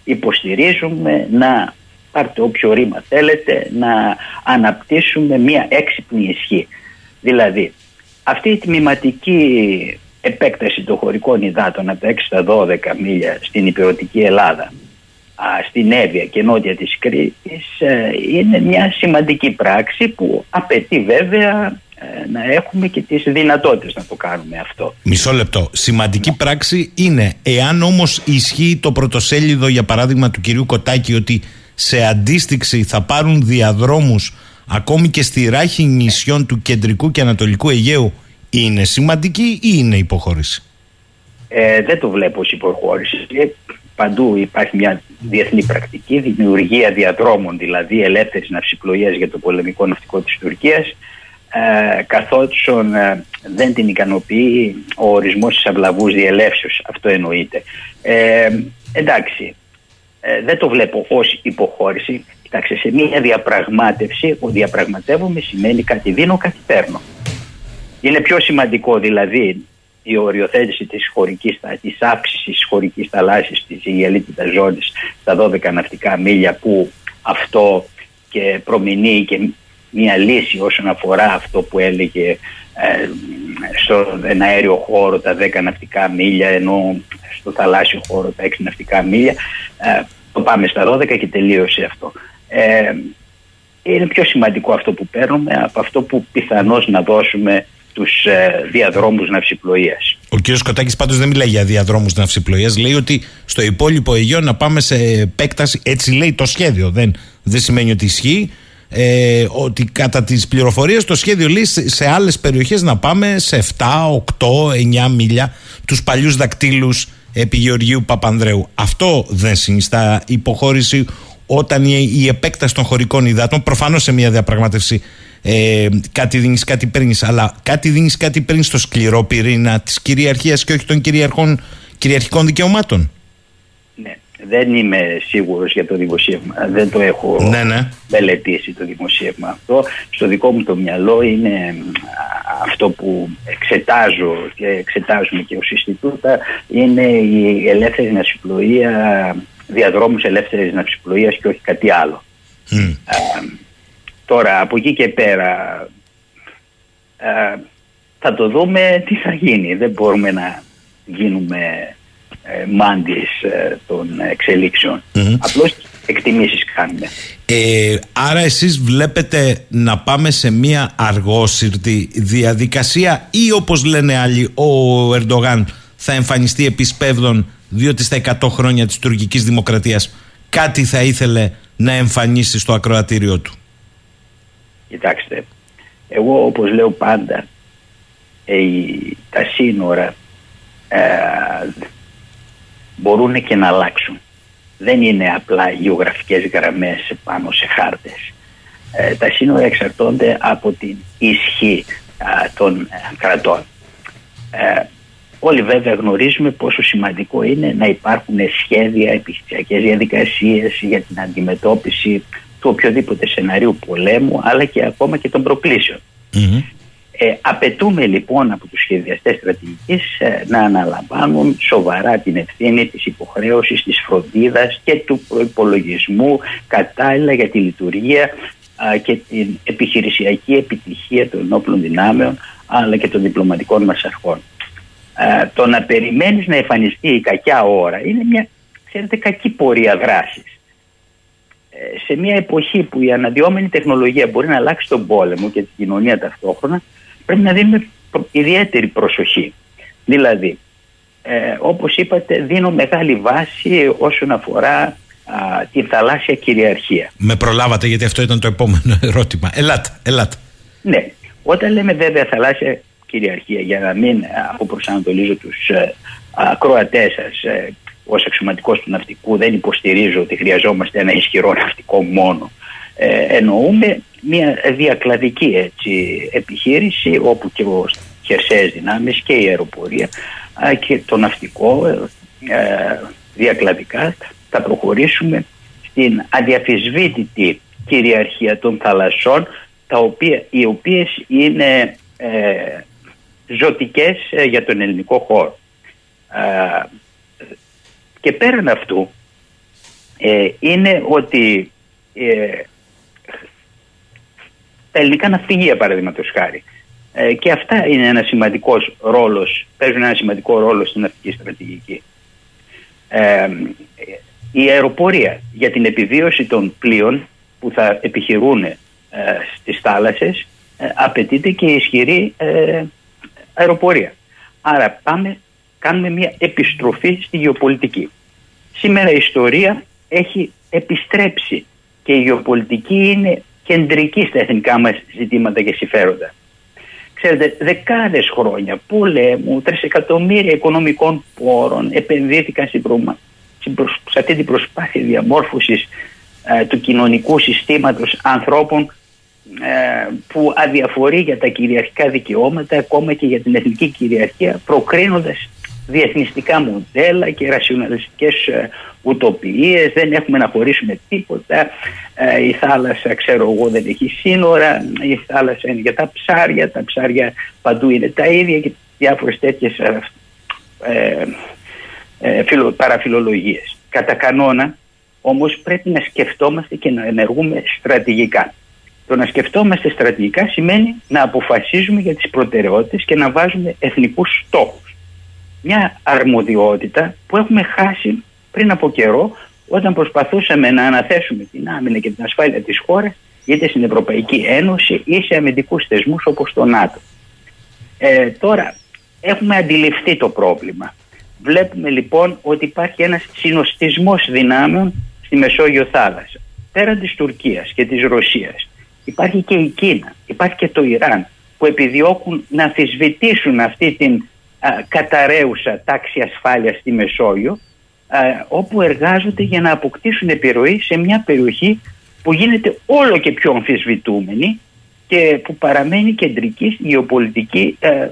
υποστηρίζουμε, να πάρτε όποιο ρήμα θέλετε, να αναπτύσσουμε μια έξυπνη ισχύ. Δηλαδή, αυτή η τμηματική επέκταση των χωρικών υδάτων από τα 6 στα 12 μίλια στην υπηρετική Ελλάδα, στην Εύβοια και νότια της Κρήτης, ε, είναι μια σημαντική πράξη που απαιτεί βέβαια ε, να έχουμε και τις δυνατότητες να το κάνουμε αυτό. Μισό λεπτό. Σημαντική πράξη είναι, εάν όμως ισχύει το πρωτοσέλιδο για παράδειγμα του κυρίου Κοτάκη ότι σε αντίστοιξη θα πάρουν διαδρόμους ακόμη και στη ράχη νησιών του κεντρικού και ανατολικού Αιγαίου είναι σημαντική ή είναι υποχώρηση; Ε, δεν το βλέπω ως υποχώρηση. Ε, παντού υπάρχει μια διεθνή πρακτική, δημιουργία διαδρόμων, δηλαδή ελεύθερης ναυσιπλοείας για το πολεμικό ναυτικό της Τουρκίας ε, καθώς ε, δεν την ικανοποιεί ο ορισμός της αυλαβούς διελεύσεως. Αυτό εννοείται. Ε, εντάξει, ε, δεν το βλέπω ως υποχώρηση. Κοιτάξτε, σε μια διαπραγμάτευση, ο διαπραγματεύομαι σημαίνει κάτι δίνω, κάτι παίρνω. Είναι πιο σημαντικό δηλαδή η οριοθέτηση της χωρικής, της αύξησης της χωρικής θαλάσσης της ηγελίτητας ζώνης στα 12 ναυτικά μίλια που αυτό και προμηνύει και μια λύση όσον αφορά αυτό που έλεγε ε, στον αέριο χώρο τα 10 ναυτικά μίλια ενώ στο θαλάσσιο χώρο τα 6 ναυτικά μίλια ε, το πάμε στα 12 και τελείωσε αυτό. Ε, είναι πιο σημαντικό αυτό που παίρνουμε από αυτό που πιθανώς να δώσουμε τους ε, διαδρόμους ναυσιπλοείας. Ο κ. Σκοτάκης πάντως δεν μιλάει για διαδρόμους ναυσιπλοείας, λέει ότι στο υπόλοιπο Αιγαίο να πάμε σε επέκταση, έτσι λέει το σχέδιο, δεν, δεν σημαίνει ότι ισχύει, ε, ότι κατά τις πληροφορίες το σχέδιο λέει σε άλλες περιοχές να πάμε σε 7, 8, 9 μίλια τους παλιούς δακτύλους επί Γεωργίου Παπανδρέου. Αυτό δεν συνιστά υποχώρηση όταν η, η επέκταση των χωρικών υδάτων, προφανώς σε μια διαπραγμάτευση ε, κάτι δίνεις, κάτι παίρνεις, αλλά κάτι δίνεις, κάτι παίρνεις στο σκληρό πυρήνα της κυριαρχίας και όχι των κυριαρχικών δικαιωμάτων. Ναι. δεν είμαι σίγουρος για το δημοσίευμα. Δεν το έχω Ναι, ναι. μελετήσει το δημοσίευμα αυτό. Στο δικό μου το μυαλό είναι αυτό που εξετάζω και εξετάζουμε και ως Ινστιτούτα είναι η ελεύθερη ναυσιπλοεία, διαδρόμους ελεύθερης ναυσιπλοείας και όχι κάτι άλλο. Τώρα από εκεί και πέρα θα το δούμε τι θα γίνει. Δεν μπορούμε να γίνουμε ε, μάντιες ε, των εξελίξεων. Mm-hmm. Απλώς εκτιμήσεις κάνουμε. Ε, άρα εσείς βλέπετε να πάμε σε μια αργόσυρτη διαδικασία ή όπως λένε άλλοι ο Ερντογάν θα εμφανιστεί επισπεύδων διότι στα 100 χρόνια της τουρκικής δημοκρατίας κάτι θα ήθελε να εμφανίσει στο ακροατήριο του. Κοιτάξτε, εγώ όπως λέω πάντα ε, τα σύνορα ε, μπορούν και να αλλάξουν. Δεν είναι απλά γεωγραφικές γραμμές πάνω σε χάρτες. Ε, τα σύνορα εξαρτώνται από την ισχύ των ε, κρατών. Ε, όλοι βέβαια γνωρίζουμε πόσο σημαντικό είναι να υπάρχουν σχέδια, επιχειρησιακές διαδικασίες για την αντιμετώπιση του οποιοδήποτε σενάριου πολέμου αλλά και ακόμα και των προκλησεων ε, απαιτούμε λοιπόν από τους σχεδιαστές στρατηγικής ε, να αναλαμβάνουν σοβαρά την ευθύνη της υποχρέωσης, της φροντίδας και του προϋπολογισμού κατάλληλα για τη λειτουργία και την επιχειρησιακή επιτυχία των ενόπλων δυνάμεων αλλά και των διπλωματικών μας αρχών. το να περιμένεις να εμφανιστεί η κακιά ώρα είναι μια ξέρετε, κακή πορεία δράσης. Ε, σε μια εποχή που η αναδυόμενη τεχνολογία μπορεί να αλλάξει τον πόλεμο και την κοινωνία ταυτόχρονα πρέπει να δίνουμε ιδιαίτερη προσοχή. Δηλαδή, ε, όπως είπατε, δίνω μεγάλη βάση όσον αφορά τη θαλάσσια κυριαρχία. Με προλάβατε γιατί αυτό ήταν το επόμενο ερώτημα. Ελάτε, ελάτε. Ναι. Όταν λέμε βέβαια θαλάσσια κυριαρχία για να μην αποπροσανατολίζω τους ε, ακροατές σας ε, ως αξιωματικός του ναυτικού δεν υποστηρίζω ότι χρειαζόμαστε ένα ισχυρό ναυτικό μόνο. Ε, εννοούμε μια διακλαδική έτσι, επιχείρηση όπου και ο χερσαίες δυνάμεις και η αεροπορία και το ναυτικό ε, διακλαδικά θα προχωρήσουμε στην αδιαφυσβήτητη κυριαρχία των θαλασσών τα οποία, οι οποίες είναι ε, ζωτικές ε, για τον ελληνικό χώρο. Ε, και πέραν αυτού είναι ότι τα ελληνικά ναυπηγεία παραδείγματος χάρη. Ε, και αυτά είναι ένας σημαντικός ρόλος, παίζουν ένα σημαντικό ρόλο στην ναυτική στρατηγική. Ε, η αεροπορία για την επιβίωση των πλοίων που θα επιχειρούν ε, στις θάλασσες ε, απαιτείται και ισχυρή ε, αεροπορία. Άρα πάμε, κάνουμε μια επιστροφή στη γεωπολιτική. Σήμερα η ιστορία έχει επιστρέψει και η γεωπολιτική είναι κεντρική στα εθνικά μας ζητήματα και συμφέροντα. Ξέρετε, δεκάδες χρόνια πολέμου, τρισεκατομμύρια οικονομικών πόρων επενδύθηκαν στην σε αυτή την προσπάθεια διαμόρφωσης ε, του κοινωνικού συστήματος ανθρώπων ε, που αδιαφορεί για τα κυριαρχικά δικαιώματα ακόμα και για την εθνική κυριαρχία προκρίνοντας διεθνιστικά μοντέλα και ρασιοναλιστικές ε, ουτοπίες, δεν έχουμε να χωρίσουμε τίποτα, ε, η θάλασσα ξέρω εγώ δεν έχει σύνορα, η θάλασσα είναι για τα ψάρια, τα ψάρια παντού είναι τα ίδια και διάφορες τέτοιες ε, ε, ε παραφιλολογίες. Κατά κανόνα όμως πρέπει να σκεφτόμαστε και να ενεργούμε στρατηγικά. Το να σκεφτόμαστε στρατηγικά σημαίνει να αποφασίζουμε για τις προτεραιότητες και να βάζουμε εθνικούς στόχους μια αρμοδιότητα που έχουμε χάσει πριν από καιρό όταν προσπαθούσαμε να αναθέσουμε την άμυνα και την ασφάλεια της χώρας είτε στην Ευρωπαϊκή Ένωση ή σε αμυντικούς θεσμούς όπως το ΝΑΤΟ. Ε, τώρα έχουμε αντιληφθεί το πρόβλημα. Βλέπουμε λοιπόν ότι υπάρχει ένας συνοστισμός δυνάμεων στη Μεσόγειο θάλασσα. Πέραν της Τουρκίας και της Ρωσίας υπάρχει και η Κίνα, υπάρχει και το Ιράν που επιδιώκουν να αμφισβητήσουν αυτή την καταραίουσα τάξη ασφάλειας στη Μεσόγειο όπου εργάζονται για να αποκτήσουν επιρροή σε μια περιοχή που γίνεται όλο και πιο αμφισβητούμενη και που παραμένει κεντρική γεωπολιτική ε,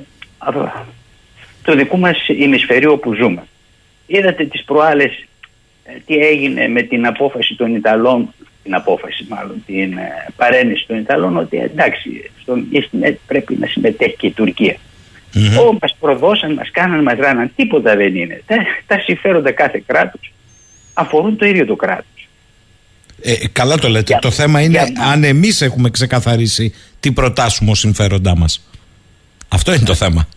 το δικού μας ημισφαιρίου όπου ζούμε. Είδατε τις προάλλες ε, τι έγινε με την απόφαση των Ιταλών, την απόφαση μάλλον, την ε, παρένεση των Ιταλών ότι εντάξει, στον Ίστινετ πρέπει να συμμετέχει και η Τουρκία. Mm-hmm. Ό, μας προδώσαν, μας κάναν, μας ράναν, τίποτα δεν είναι. Τα, τα συμφέροντα κάθε κράτους αφορούν το ίδιο το κράτος. Ε, καλά το λέτε. το θέμα είναι αν εμείς έχουμε ξεκαθαρίσει τι προτάσουμε ως συμφέροντά μας. Αυτό είναι το θέμα.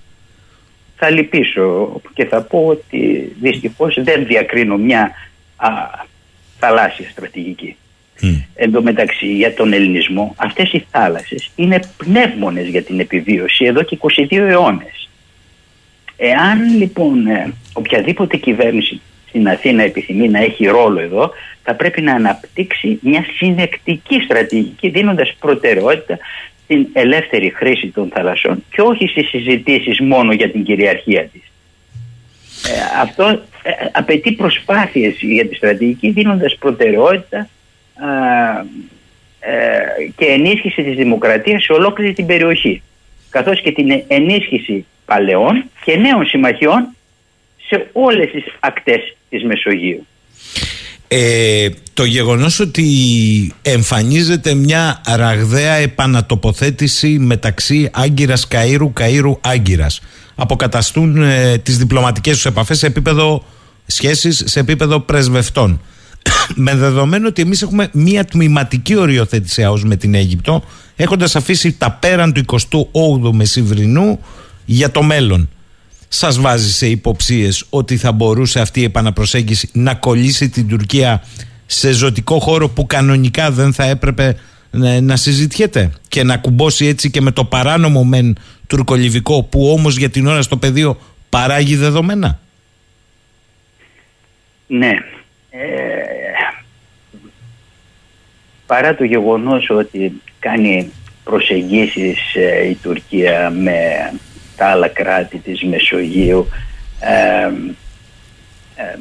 Θα λυπήσω και θα πω ότι δυστυχώς δεν διακρίνω μια α, θαλάσσια στρατηγική. Mm. Εν τω μεταξύ για τον ελληνισμό αυτές οι θάλασσες είναι πνεύμονες για την επιβίωση εδώ και 22 αιώνες. Εάν λοιπόν ε, οποιαδήποτε κυβέρνηση στην Αθήνα επιθυμεί να έχει ρόλο εδώ θα πρέπει να αναπτύξει μια συνεκτική στρατηγική δίνοντας προτεραιότητα στην ελεύθερη χρήση των θαλασσών και όχι στις συζητήσεις μόνο για την κυριαρχία της. Ε, αυτό ε, απαιτεί προσπάθειες για τη στρατηγική δίνοντας προτεραιότητα ε, και ενίσχυση της δημοκρατίας σε ολόκληρη την περιοχή. Καθώς και την ενίσχυση παλαιών και νέων συμμαχιών σε όλες τις ακτές της Μεσογείου. Ε, το γεγονός ότι εμφανίζεται μια ραγδαία επανατοποθέτηση μεταξύ Άγκυρας Καΐρου, Καΐρου Άγκυρας. Αποκαταστούν ε, τις διπλωματικές τους επαφές σε επίπεδο σχέσεις, σε επίπεδο πρεσβευτών με δεδομένο ότι εμείς έχουμε μια τμηματική οριοθέτηση ΑΟΣ με την Αίγυπτο έχοντας αφήσει τα πέραν του 28ου μεσηβρινού για το μέλλον σας βάζει σε υποψίες ότι θα μπορούσε αυτή η επαναπροσέγγιση να κολλήσει την Τουρκία σε ζωτικό χώρο που κανονικά δεν θα έπρεπε να, να συζητιέται και να κουμπώσει έτσι και με το παράνομο μεν τουρκολιβικό που όμως για την ώρα στο πεδίο παράγει δεδομένα; Ναι. Ε, παρά το γεγονός ότι κάνει προσεγγίσεις ε, η Τουρκία με τα άλλα κράτη της Μεσογείου ε, ε,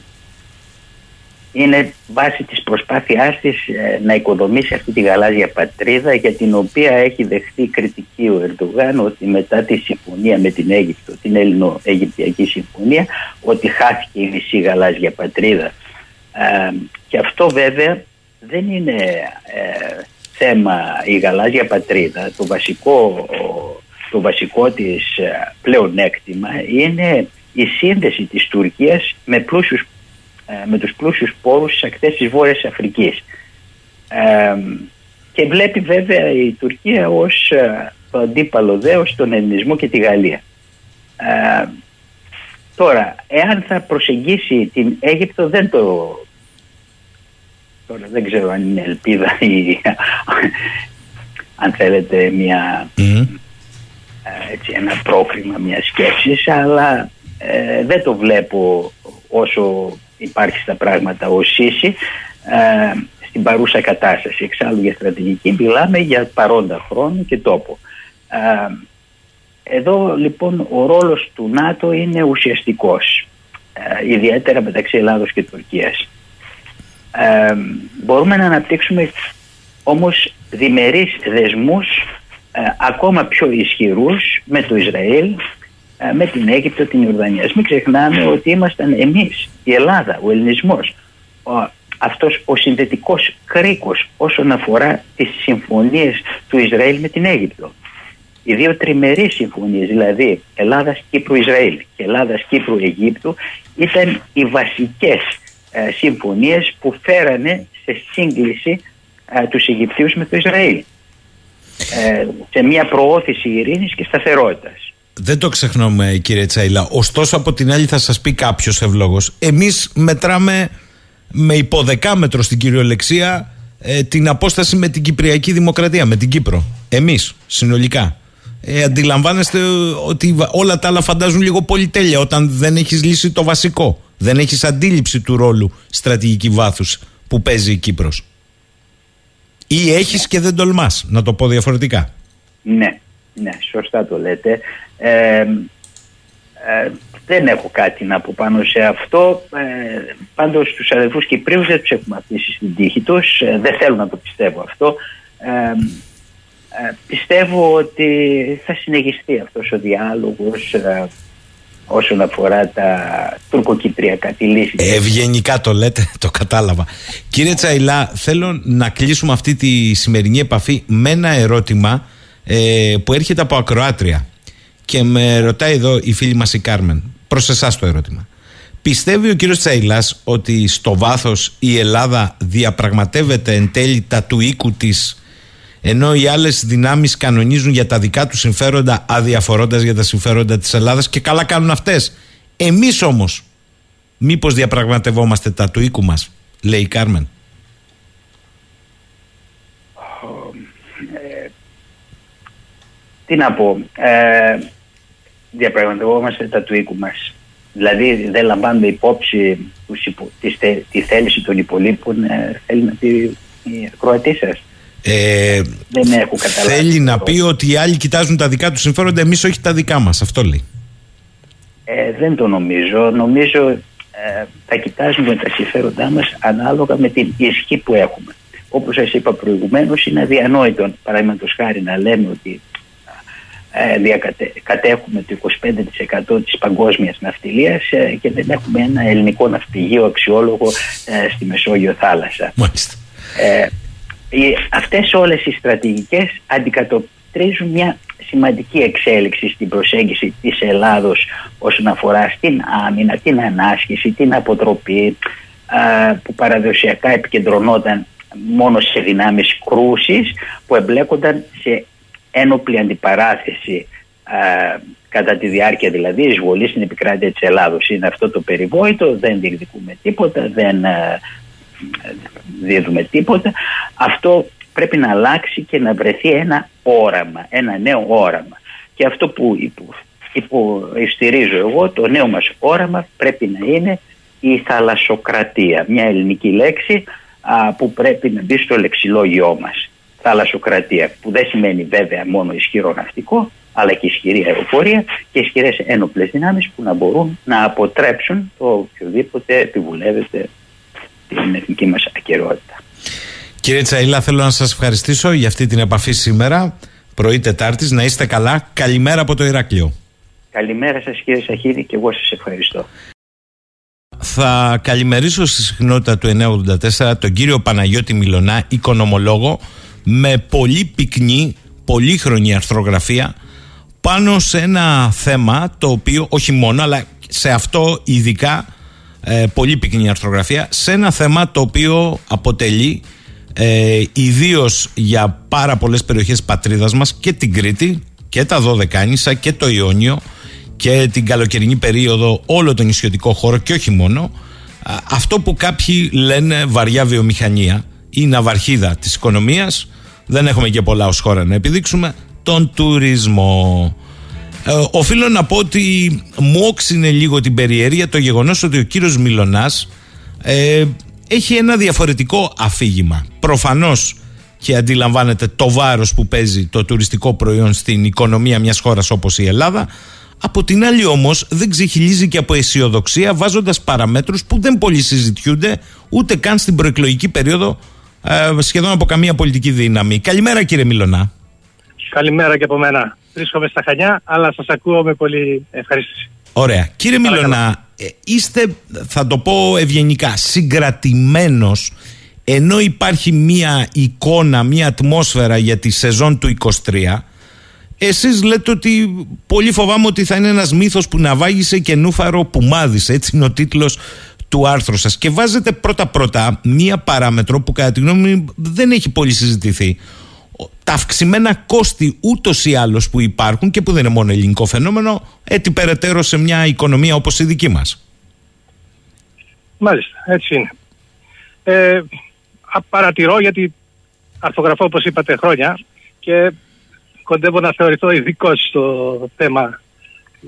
είναι βάση της προσπάθειάς της ε, να οικοδομήσει αυτή τη γαλάζια πατρίδα για την οποία έχει δεχθεί κριτική ο Ερντογάν ότι μετά τη συμφωνία με την Αίγυπτο, την Έλληνο-Αιγυπτιακή συμφωνία ότι χάθηκε η μισή γαλάζια πατρίδα. Και αυτό βέβαια δεν είναι θέμα η γαλάζια πατρίδα το βασικό το βασικό της ε, πλεονέκτημα είναι η σύνδεση της Τουρκίας με, πλούσιους, ε, με τους πλούσιους πόρους στις ακτές της Βόρειας Αφρικής. Ε, και βλέπει βέβαια η Τουρκία ως το αντίπαλο δέος στον ελληνισμό και τη Γαλλία. τώρα, εάν θα προσεγγίσει την Αίγυπτο δεν το... Τώρα δεν ξέρω αν είναι ελπίδα ή αν θέλετε μια έτσι, ένα πρόκριμα μιας σκέψης, αλλά ε, δεν το βλέπω όσο υπάρχει στα πράγματα ο ΣΥΣΥ ε, στην παρούσα κατάσταση. Εξάλλου για στρατηγική μιλάμε για παρόντα χρόνο και τόπο. Ε, εδώ λοιπόν ο ρόλος του ΝΑΤΟ είναι ουσιαστικός, ιδιαίτερα μεταξύ Ελλάδος και Τουρκίας. Μπορούμε να αναπτύξουμε όμως διμερείς δεσμούς ε, ακόμα πιο ισχυρούς με το Ισραήλ, ε, με την Αίγυπτο, την Ιορδανία. Μην ξεχνάμε ότι ήμασταν εμείς, η Ελλάδα, ο ελληνισμός, ο, αυτός ο συνδετικός κρίκος όσον αφορά τις συμφωνίες του Ισραήλ με την Αίγυπτο. Οι δύο τριμερείς συμφωνίες, δηλαδή Ελλάδας, Κύπρου, Ισραήλ και Ελλάδας, Κύπρου, Αιγύπτου, ήταν οι βασικές ε, συμφωνίες που φέρανε σε σύγκληση ε, τους Αιγυπτίους με το Ισραήλ. Ε, σε μια προώθηση ειρήνης και σταθερότητας. Δεν το ξεχνάμε κύριε Τσαϊλά. Ωστόσο από την άλλη θα σας πει κάποιος ευλόγος. Εμείς μετράμε με υποδεκάμετρο στην κυριολεξία ε, την απόσταση με την Κυπριακή Δημοκρατία, με την Κύπρο. Εμείς συνολικά. Ε, αντιλαμβάνεστε ότι όλα τα άλλα φαντάζουν λίγο πολυτέλεια όταν δεν έχεις λύσει το βασικό. Δεν έχεις αντίληψη του ρόλου στρατηγική βάθους που παίζει η Κύπρος. Ή έχεις και δεν τολμάς, να το πω διαφορετικά. Ναι, ναι, σωστά το λέτε. Ε, ε, δεν έχω κάτι να πω πάνω σε αυτό. Ε, πάντως τους αδελφούς Κυπρίους δεν τους έχουμε αφήσει στην τύχη τους. Ε, δεν θέλω να το πιστεύω αυτό. Ε, πιστεύω ότι θα συνεχιστεί αυτός ο διάλογος όσον αφορά τα τουρκοκυπριακά, τη λύση. Ευγενικά το λέτε, το κατάλαβα. Κύριε Τσαϊλά, θέλω να κλείσουμε αυτή τη σημερινή επαφή με ένα ερώτημα ε, που έρχεται από ακροάτρια. Και με ρωτάει εδώ η φίλη μας η Κάρμεν. Προς εσάς το ερώτημα. Πιστεύει ο κύριος Τσαϊλάς ότι στο βάθος η Ελλάδα διαπραγματεύεται εν τέλει τα του οίκου της ενώ οι άλλες δυνάμεις κανονίζουν για τα δικά τους συμφέροντα αδιαφορώντας για τα συμφέροντα της Ελλάδας και καλά κάνουν αυτές. Εμείς όμως μήπως διαπραγματευόμαστε τα του οίκου μας, λέει η Κάρμεν. Ε, τι να πω, ε, διαπραγματευόμαστε τα του οίκου μας. Δηλαδή δεν λαμβάνουμε υπόψη τους υπο, τη, τη θέληση των υπολείπων, ε, θέλει να πει η ακροατή σας. Ε, Δεν έχω καταλάβει. θέλει να πει ότι οι άλλοι κοιτάζουν τα δικά τους συμφέροντα, εμείς όχι τα δικά μας. Αυτό λέει. Ε, δεν το νομίζω. Νομίζω ε, θα κοιτάζουμε τα συμφέροντά μας ανάλογα με την ισχύ που έχουμε. Όπως σας είπα προηγουμένως είναι αδιανόητο παραδείγματος χάρη να λέμε ότι ε, διακατε, κατέχουμε το 25% της παγκόσμιας ναυτιλίας ε, και δεν έχουμε ένα ελληνικό ναυπηγείο αξιόλογο ε, στη Μεσόγειο θάλασσα. Μάλιστα. Ε, οι- αυτές όλες οι στρατηγικές αντικατοπτρίζουν μια σημαντική εξέλιξη στην προσέγγιση της Ελλάδος όσον αφορά στην άμυνα, την ανάσχεση, την αποτροπή α, που παραδοσιακά επικεντρωνόταν μόνο σε δυνάμεις κρούσης που εμπλέκονταν σε ένοπλη αντιπαράθεση α, κατά τη διάρκεια δηλαδή εισβολής στην επικράτεια της Ελλάδος. Είναι αυτό το περιβόητο, δεν διεκδικούμε τίποτα, δεν α, δίδουμε τίποτα. Αυτό πρέπει να αλλάξει και να βρεθεί ένα όραμα, ένα νέο όραμα. Και αυτό που υπο, υποστηρίζω εγώ, το νέο μας όραμα πρέπει να είναι η θαλασσοκρατία. Μια ελληνική λέξη α, που πρέπει να μπει στο λεξιλόγιό μας. Θαλασσοκρατία που δεν σημαίνει βέβαια μόνο ισχυρό ναυτικό αλλά και ισχυρή αεροπορία και ισχυρές ένοπλες δυνάμεις που να μπορούν να αποτρέψουν το οποιοδήποτε επιβουλεύεται την εθνική μας ακαιρεότητα. Κύριε Τσαϊλά, θέλω να σας ευχαριστήσω για αυτή την επαφή σήμερα, πρωί Τετάρτης. Να είστε καλά. Καλημέρα από το Ηράκλειο. Καλημέρα σας κύριε Σαχίδη και εγώ σας ευχαριστώ. Θα καλημερίσω στη συχνότητα του 984 τον κύριο Παναγιώτη Μιλωνά, οικονομολόγο, με πολύ πυκνή, πολύχρονη αρθρογραφία πάνω σε ένα θέμα το οποίο, όχι μόνο, αλλά σε αυτό ειδικά ε, πολύ πυκνή αρθρογραφία, σε ένα θέμα το οποίο αποτελεί ε, ιδίως για πάρα πολλές περιοχές πατρίδας μας και την Κρήτη και τα Δωδεκάνησα και το Ιόνιο και την καλοκαιρινή περίοδο όλο τον νησιωτικό χώρο και όχι μόνο. Α, αυτό που κάποιοι λένε βαριά βιομηχανία η ναυαρχίδα της οικονομίας δεν έχουμε και πολλά ως χώρα να επιδείξουμε τον τουρισμό ε, οφείλω να πω ότι μου όξινε λίγο την περιέργεια το γεγονός ότι ο κύριος Μιλωνάς ε, έχει ένα διαφορετικό αφήγημα. Προφανώς και αντιλαμβάνεται το βάρος που παίζει το τουριστικό προϊόν στην οικονομία μιας χώρας όπως η Ελλάδα. Από την άλλη όμως δεν ξεχυλίζει και από αισιοδοξία βάζοντας παραμέτρους που δεν πολύ συζητιούνται ούτε καν στην προεκλογική περίοδο ε, σχεδόν από καμία πολιτική δύναμη. Καλημέρα κύριε Μιλωνά. Καλημέρα και από μένα. Βρίσκομαι στα Χανιά, αλλά σας ακούω με πολύ ευχαρίστηση. Ωραία. Κύριε Μιλωνά, ε, είστε, θα το πω ευγενικά, συγκρατημένος ενώ υπάρχει μία εικόνα, μία ατμόσφαιρα για τη σεζόν του 23 εσείς λέτε ότι πολύ φοβάμαι ότι θα είναι ένας μύθος που ναυάγησε και νούφαρο που μάδισε. Έτσι είναι ο τίτλος του άρθρου σας. Και βάζετε πρώτα-πρώτα μία παράμετρο που κατά τη γνώμη μου δεν έχει πολύ συζητηθεί. Τα αυξημένα κόστη ούτως ή άλλως που υπάρχουν και που δεν είναι μόνο ελληνικό φαινόμενο, έτσι περαιτέρω σε μια οικονομία όπως η δική μας. Μάλιστα, έτσι είναι. Ε, α- παρατηρώ γιατί αρθογραφώ όπως είπατε χρόνια και κοντεύω να θεωρηθώ ειδικό στο θέμα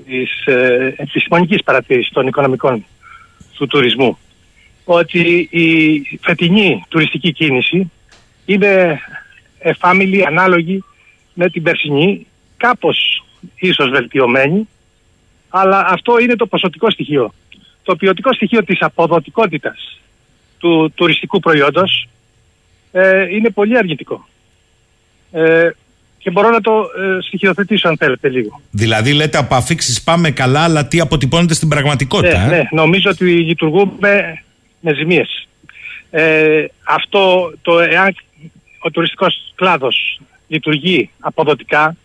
της ε, επιστημονικής παρατήρησης των οικονομικών του τουρισμού ότι η φετινή τουριστική κίνηση είναι εφάμιλη, ανάλογη με την περσινή, κάπως ίσως βελτιωμένη, αλλά αυτό είναι το ποσοτικό στοιχείο. Το ποιοτικό στοιχείο της αποδοτικότητας του τουριστικού προϊόντος ε, είναι πολύ αρνητικό. Ε, και μπορώ να το ε, στοιχειοθετήσω αν θέλετε λίγο. Δηλαδή λέτε από αφήξεις πάμε καλά, αλλά τι αποτυπώνεται στην πραγματικότητα. Ναι, ε; ναι, νομίζω ότι λειτουργούμε με ζημίες. Ε, αυτό το εάν ο τουριστικός κλάδος λειτουργεί αποδοτικά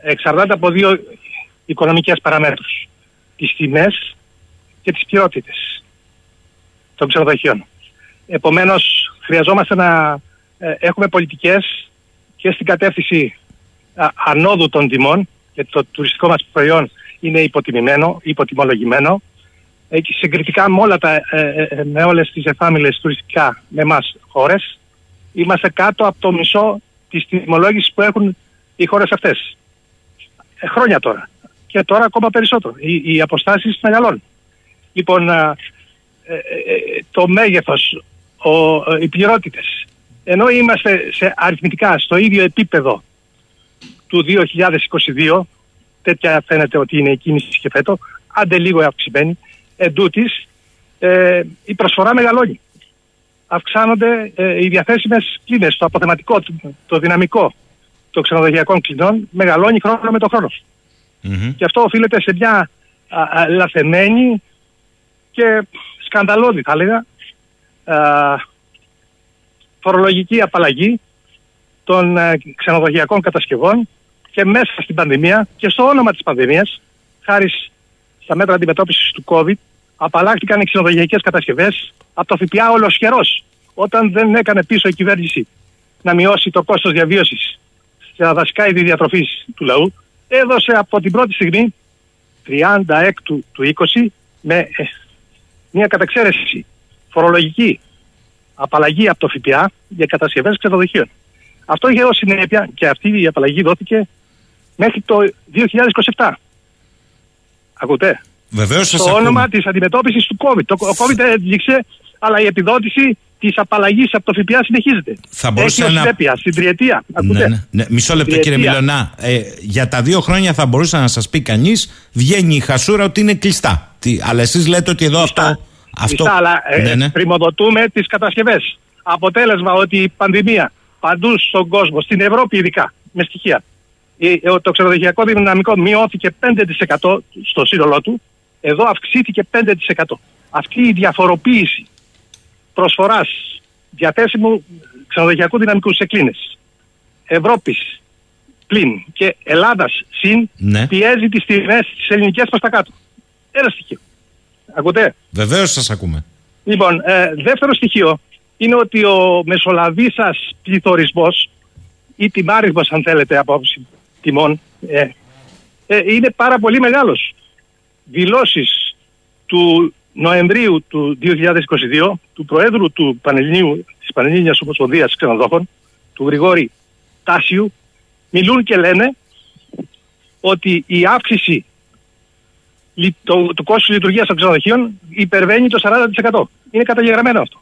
εξαρτάται από δύο οικονομικές παραμέτρους. Τις τιμές και τις ποιότητες των ξενοδοχείων. Επομένως χρειαζόμαστε να ε, έχουμε πολιτικές και στην κατεύθυνση α, ανόδου των τιμών γιατί το τουριστικό μας προϊόν είναι υποτιμημένο, υποτιμολογημένο ε, και συγκριτικά με, όλα τα, ε, ε, ε, με όλες τις εφάμιλες τουριστικά με εμάς χώρες είμαστε κάτω από το μισό της τιμολόγησης που έχουν οι χώρες αυτές. Ε, χρόνια τώρα. Και τώρα ακόμα περισσότερο. Οι, οι αποστάσεις μεγαλώνουν. Λοιπόν, α, ε, ε, ε, το μέγεθος, ο, ε, οι πληρότητες. Ενώ είμαστε σε αριθμητικά στο ίδιο επίπεδο του 2022, τέτοια φαίνεται ότι είναι η κίνηση και φέτο, άντε λίγο αυξημένη, εν τούτης, ε, η προσφορά μεγαλώνει. Αυξάνονται ε, οι διαθέσιμες κλίνες, το αποθεματικό, το, το δυναμικό των ξενοδοχειακών κλινών μεγαλώνει χρόνο με το χρόνος. Μμμ. Και αυτό οφείλεται σε μια α, α, λαθεμένη και σκανδαλώδη θα έλεγα α, φορολογική απαλλαγή των ε, ξενοδοχειακών κατασκευών και μέσα στην πανδημία και στο όνομα της πανδημίας χάρη στα μέτρα αντιμετώπισης του COVID απαλλάχθηκαν οι ξενοδοχειακές κατασκευές από το ΦΠΑ ολοσχερός όταν δεν έκανε πίσω η κυβέρνηση να μειώσει το κόστος διαβίωσης στα βασικά είδη διατροφής του λαού έδωσε από την πρώτη στιγμή 36 του, του 20 με ε, μια καταξαίρεση φορολογική απαλλαγή από το ΦΠΑ για κατασκευές ξενοδοχείων. Αυτό είχε ως συνέπεια και αυτή η απαλλαγή δόθηκε μέχρι το 2027. Ακούτε; Βεβαίως σας Στο ακούμε. όνομα της αντιμετώπισης του COVID. Το ο COVID έληξε, αλλά η επιδότηση της απαλλαγής από το ΦΠΑ συνεχίζεται. Θα μπορούσε Έχει ως να- συνέπεια στην τριετία. Ακούτε; Ναι, ναι, ναι. Μισό λεπτό κύριε Τριετία. Μιλωνά. Ε, για τα δύο χρόνια θα μπορούσε να σας πει κανείς βγαίνει η χασούρα ότι είναι κλειστά. Τι, αλλά εσείς λέτε ότι εδώ Πιστά. αυτό... αυτό... Πιστά, αλλά ε, ναι, ναι. πρημοδοτούμε τις κατασκευές. Αποτέλεσμα ότι η πανδημία παντού στον κόσμο, στην Ευρώπη ειδικά, με στοιχεία, η- ε, το ξενοδοχειακό δυναμικό μειώθηκε 5% στο σύνολό του, εδώ αυξήθηκε 5%. Αυτή η διαφοροποίηση προσφοράς διαθέσιμου ξενοδοχειακού δυναμικού σε κλίνες Ευρώπης πλην και Ελλάδας συν Ναι. πιέζει τις τιμές της ελληνικές προς τα κάτω. Ένα στοιχείο. Ακούτε; Βεβαίως σας ακούμε. Λοιπόν, ε, δεύτερο στοιχείο είναι ότι ο μεσολαβήσας πληθωρισμός ή τιμάριθμος αν θέλετε από άποψη τιμών ε, ε, είναι πάρα πολύ μεγάλος. Δηλώσεις του Νοεμβρίου του 2022 του Προέδρου του Πανελληνίου, της Πανελλήνιας Ομοσπονδίας Ξενοδόχων, του Γρηγόρη Τάσιου, μιλούν και λένε ότι η αύξηση λει- το, το κόστος λειτουργίας των ξενοδοχείων υπερβαίνει το 40%. Είναι καταγεγραμμένο αυτό.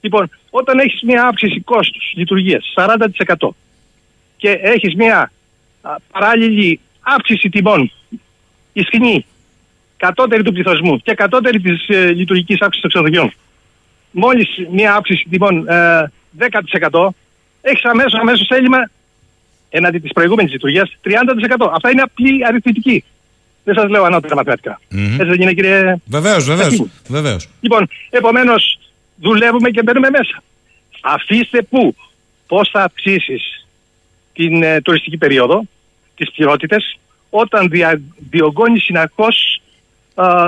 Λοιπόν, όταν έχεις μια αύξηση κόστους λειτουργίας 40% και έχεις μια α, παράλληλη αύξηση τιμών ισχυνή κατώτερη του πληθωρισμού και κατώτερη της ε, λειτουργικής αύξησης των ξενοδοχείων μόλις μια αύξηση τιμών ε, 10% έχεις αμέσως, αμέσως έλλειμμα έναντι της προηγούμενης λειτουργίας 30%. Αυτά είναι απλή αριθμητική. Δεν σας λέω ανώτερα μαθηματικά. Μμμ. Έτσι δεν είναι κύριε Βεβαίως, βεβαίως. Εκεί. βεβαίως. Λοιπόν, επομένως δουλεύουμε και μπαίνουμε μέσα. Αφήστε πού, πώς θα αυξήσεις την ε, τουριστική περίοδο, τις πληρότητε, όταν δια, διωγγώνει συνεχώ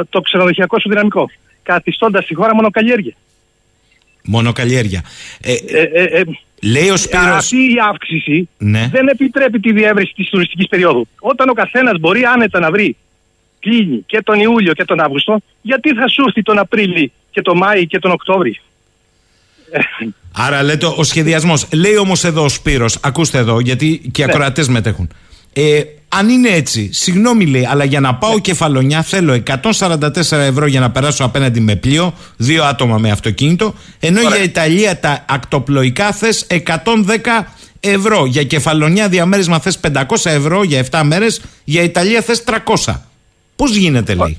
το ξενοδοχειακό σου δυναμικό. Καθιστώντας τη χώρα μονοκαλλιέργεια. Μονοκαλλιέργεια. Ε, Ε, ε, ε, λέει ο Σπύρος... αυτή η αύξηση Ναι. δεν επιτρέπει τη διεύρυνση της τουριστικής περίοδου. Όταν ο καθένας μπορεί άνετα να βρει κλίνη και τον Ιούλιο και τον Αύγουστο, γιατί θα σου έρθει τον Απρίλιο και τον Μάη και τον Οκτώβρη; Άρα λέτε ο σχεδιασμός. Λέει όμως εδώ ο Σπύρος, ακούστε εδώ γιατί και οι Ναι. ακροατές μετέχουν. Ε, αν είναι έτσι, συγγνώμη λέει, αλλά για να πάω κεφαλονιά θέλω 144 ευρώ για να περάσω απέναντι με πλοίο, δύο άτομα με αυτοκίνητο, ενώ Ωραία. για Ιταλία τα ακτοπλοϊκά θες 110 ευρώ. Για κεφαλονιά διαμέρισμα θες 500 ευρώ για 7 μέρες, για Ιταλία θες 300. Πώς γίνεται λέει;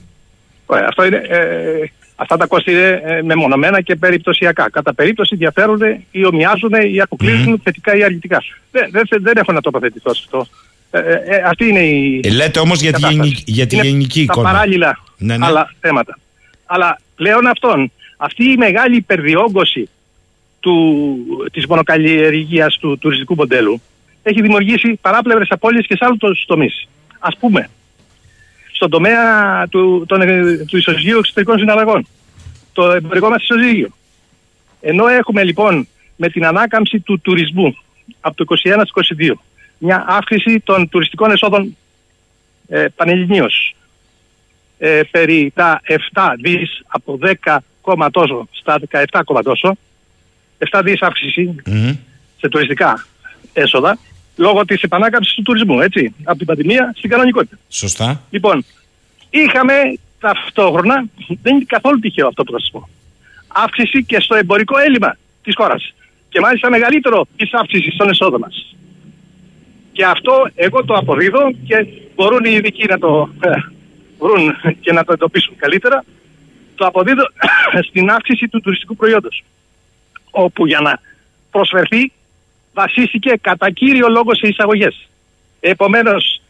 Ωραία, αυτό είναι. Ε, Αυτά τα κόστη είναι ε, μεμονωμένα και περιπτωσιακά. Κατά περίπτωση διαφέρουν ή ομοιάζουν ή αποκλειουν θετικά ή αρνητικά. Δεν, δεν, δεν έχω να τοποθετηθώ σε αυτό. Ε, ε, ε, αυτή είναι η. Ε, λέτε όμως για, τη κατάσταση. γενική- για τη Είναι γενική τα εικόνα. παράλληλα Ναι, ναι. άλλα θέματα. Αλλά πλέον αυτόν, αυτή η μεγάλη υπερδιόγκωση του, της μονοκαλλιεργίας του τουριστικού μοντέλου έχει δημιουργήσει παράπλευρες απώλειες και σε άλλους τομείς. Ας πούμε, στον τομέα του, των, ε, του ισοζυγίου εξωτερικών συναλλαγών, το εμπορικό μας ισοζύγιο. Ενώ έχουμε λοιπόν με την ανάκαμψη του τουρισμού από το 21 στο 22 μια αύξηση των τουριστικών εσόδων ε, πανελληνίως ε, περί τα 7 δις από 10 κόμμα τόσο στα 17 κόμμα τόσο 7 δις αύξηση Μμμ. σε τουριστικά έσοδα λόγω της επανάκαμψης του τουρισμού, έτσι, από την πανδημία στην κανονικότητα. Σωστά. Λοιπόν, είχαμε ταυτόχρονα, δεν είναι καθόλου τυχαίο αυτό που θα σας πω, αύξηση και στο εμπορικό έλλειμμα της χώρας. Και μάλιστα μεγαλύτερο της αύξησης των εσόδων μας. Και αυτό εγώ το αποδίδω και μπορούν οι ειδικοί να το ε, βρουν και να το εντοπίσουν καλύτερα. Το αποδίδω στην αύξηση του τουριστικού προϊόντος. Όπου για να προσφερθεί βασίστηκε κατά κύριο λόγο σε εισαγωγές. Επομένως,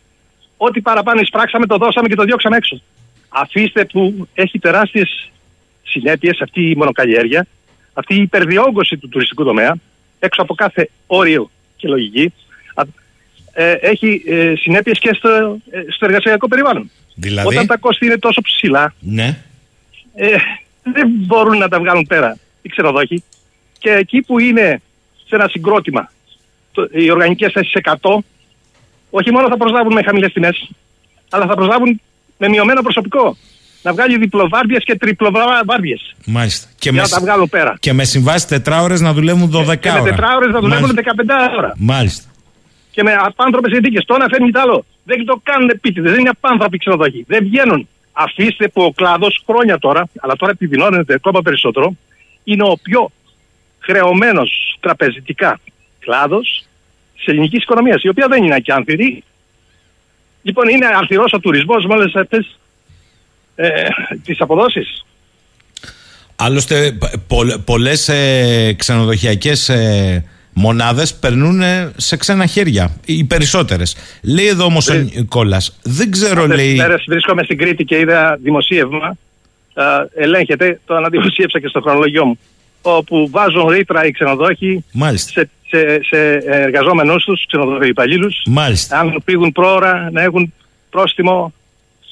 ό,τι παραπάνω εισπράξαμε το δώσαμε και το διώξαμε έξω. Αφήστε που έχει τεράστιες συνέπειες αυτή η μονοκαλλιέργεια, αυτή η υπερδιόγκωση του τουριστικού τομέα, έξω από κάθε όριο και λογική, α- ε, έχει ε, συνέπειες και στο, ε, στο εργασιακό περιβάλλον. Δηλαδή; Όταν τα κόστη είναι τόσο ψηλά, Ναι. ε, δεν μπορούν να τα βγάλουν πέρα οι ξενοδόχοι. Και εκεί που είναι σε ένα συγκρότημα το, οι οργανικές θέσεις 100, όχι μόνο θα προσλάβουν με χαμηλές τιμές, αλλά θα προσλάβουν με μειωμένο προσωπικό. Να βγάλει διπλοβάρδιες και τριπλοβάρδιες Μάλιστα. Και για με, να τα βγάλουν πέρα. και με συμβάσεις τετράωρες να δουλεύουν 12 Και με ώρα. τετράωρες να δουλεύουν Μάλιστα. 15 ώρα. Μάλιστα. Και με απάνθρωπες συνθήκες. Το ένα φέρνει το άλλο. Δεν το κάνουν επίτηδες. Δεν είναι απάνθρωποι ξενοδοχοί. Δεν βγαίνουν. Αφήστε που ο κλάδος χρόνια τώρα, αλλά τώρα επιδεινώνεται ακόμα περισσότερο, είναι ο πιο χρεωμένος τραπεζιτικά κλάδος της ελληνικής οικονομίας, η οποία δεν είναι ακιάνθηρη. Λοιπόν, είναι αρθυρός ο τουρισμός με όλες αυτές ε, τις αποδόσεις. Άλλωστε, πο, πολλές ε, ξενοδοχειακές ε, μονάδες περνούν ε, σε ξένα χέρια. Οι περισσότερες. Λέει εδώ όμως ο Νικόλας, δεν ξέρω, Αυτές λέει. τις μέρες βρίσκομαι στην Κρήτη και είδα δημοσίευμα, α, ελέγχεται, το αναδημοσίευσα και στο χρονολογιό μου, όπου βάζουν ρήτρα οι ξενοδόχοι Μάλιστα. σε, σε, σε εργαζόμενους τους, ξενοδοχοί υπαλλήλους, Μάλιστα. αν πήγουν πρόωρα να έχουν πρόστιμο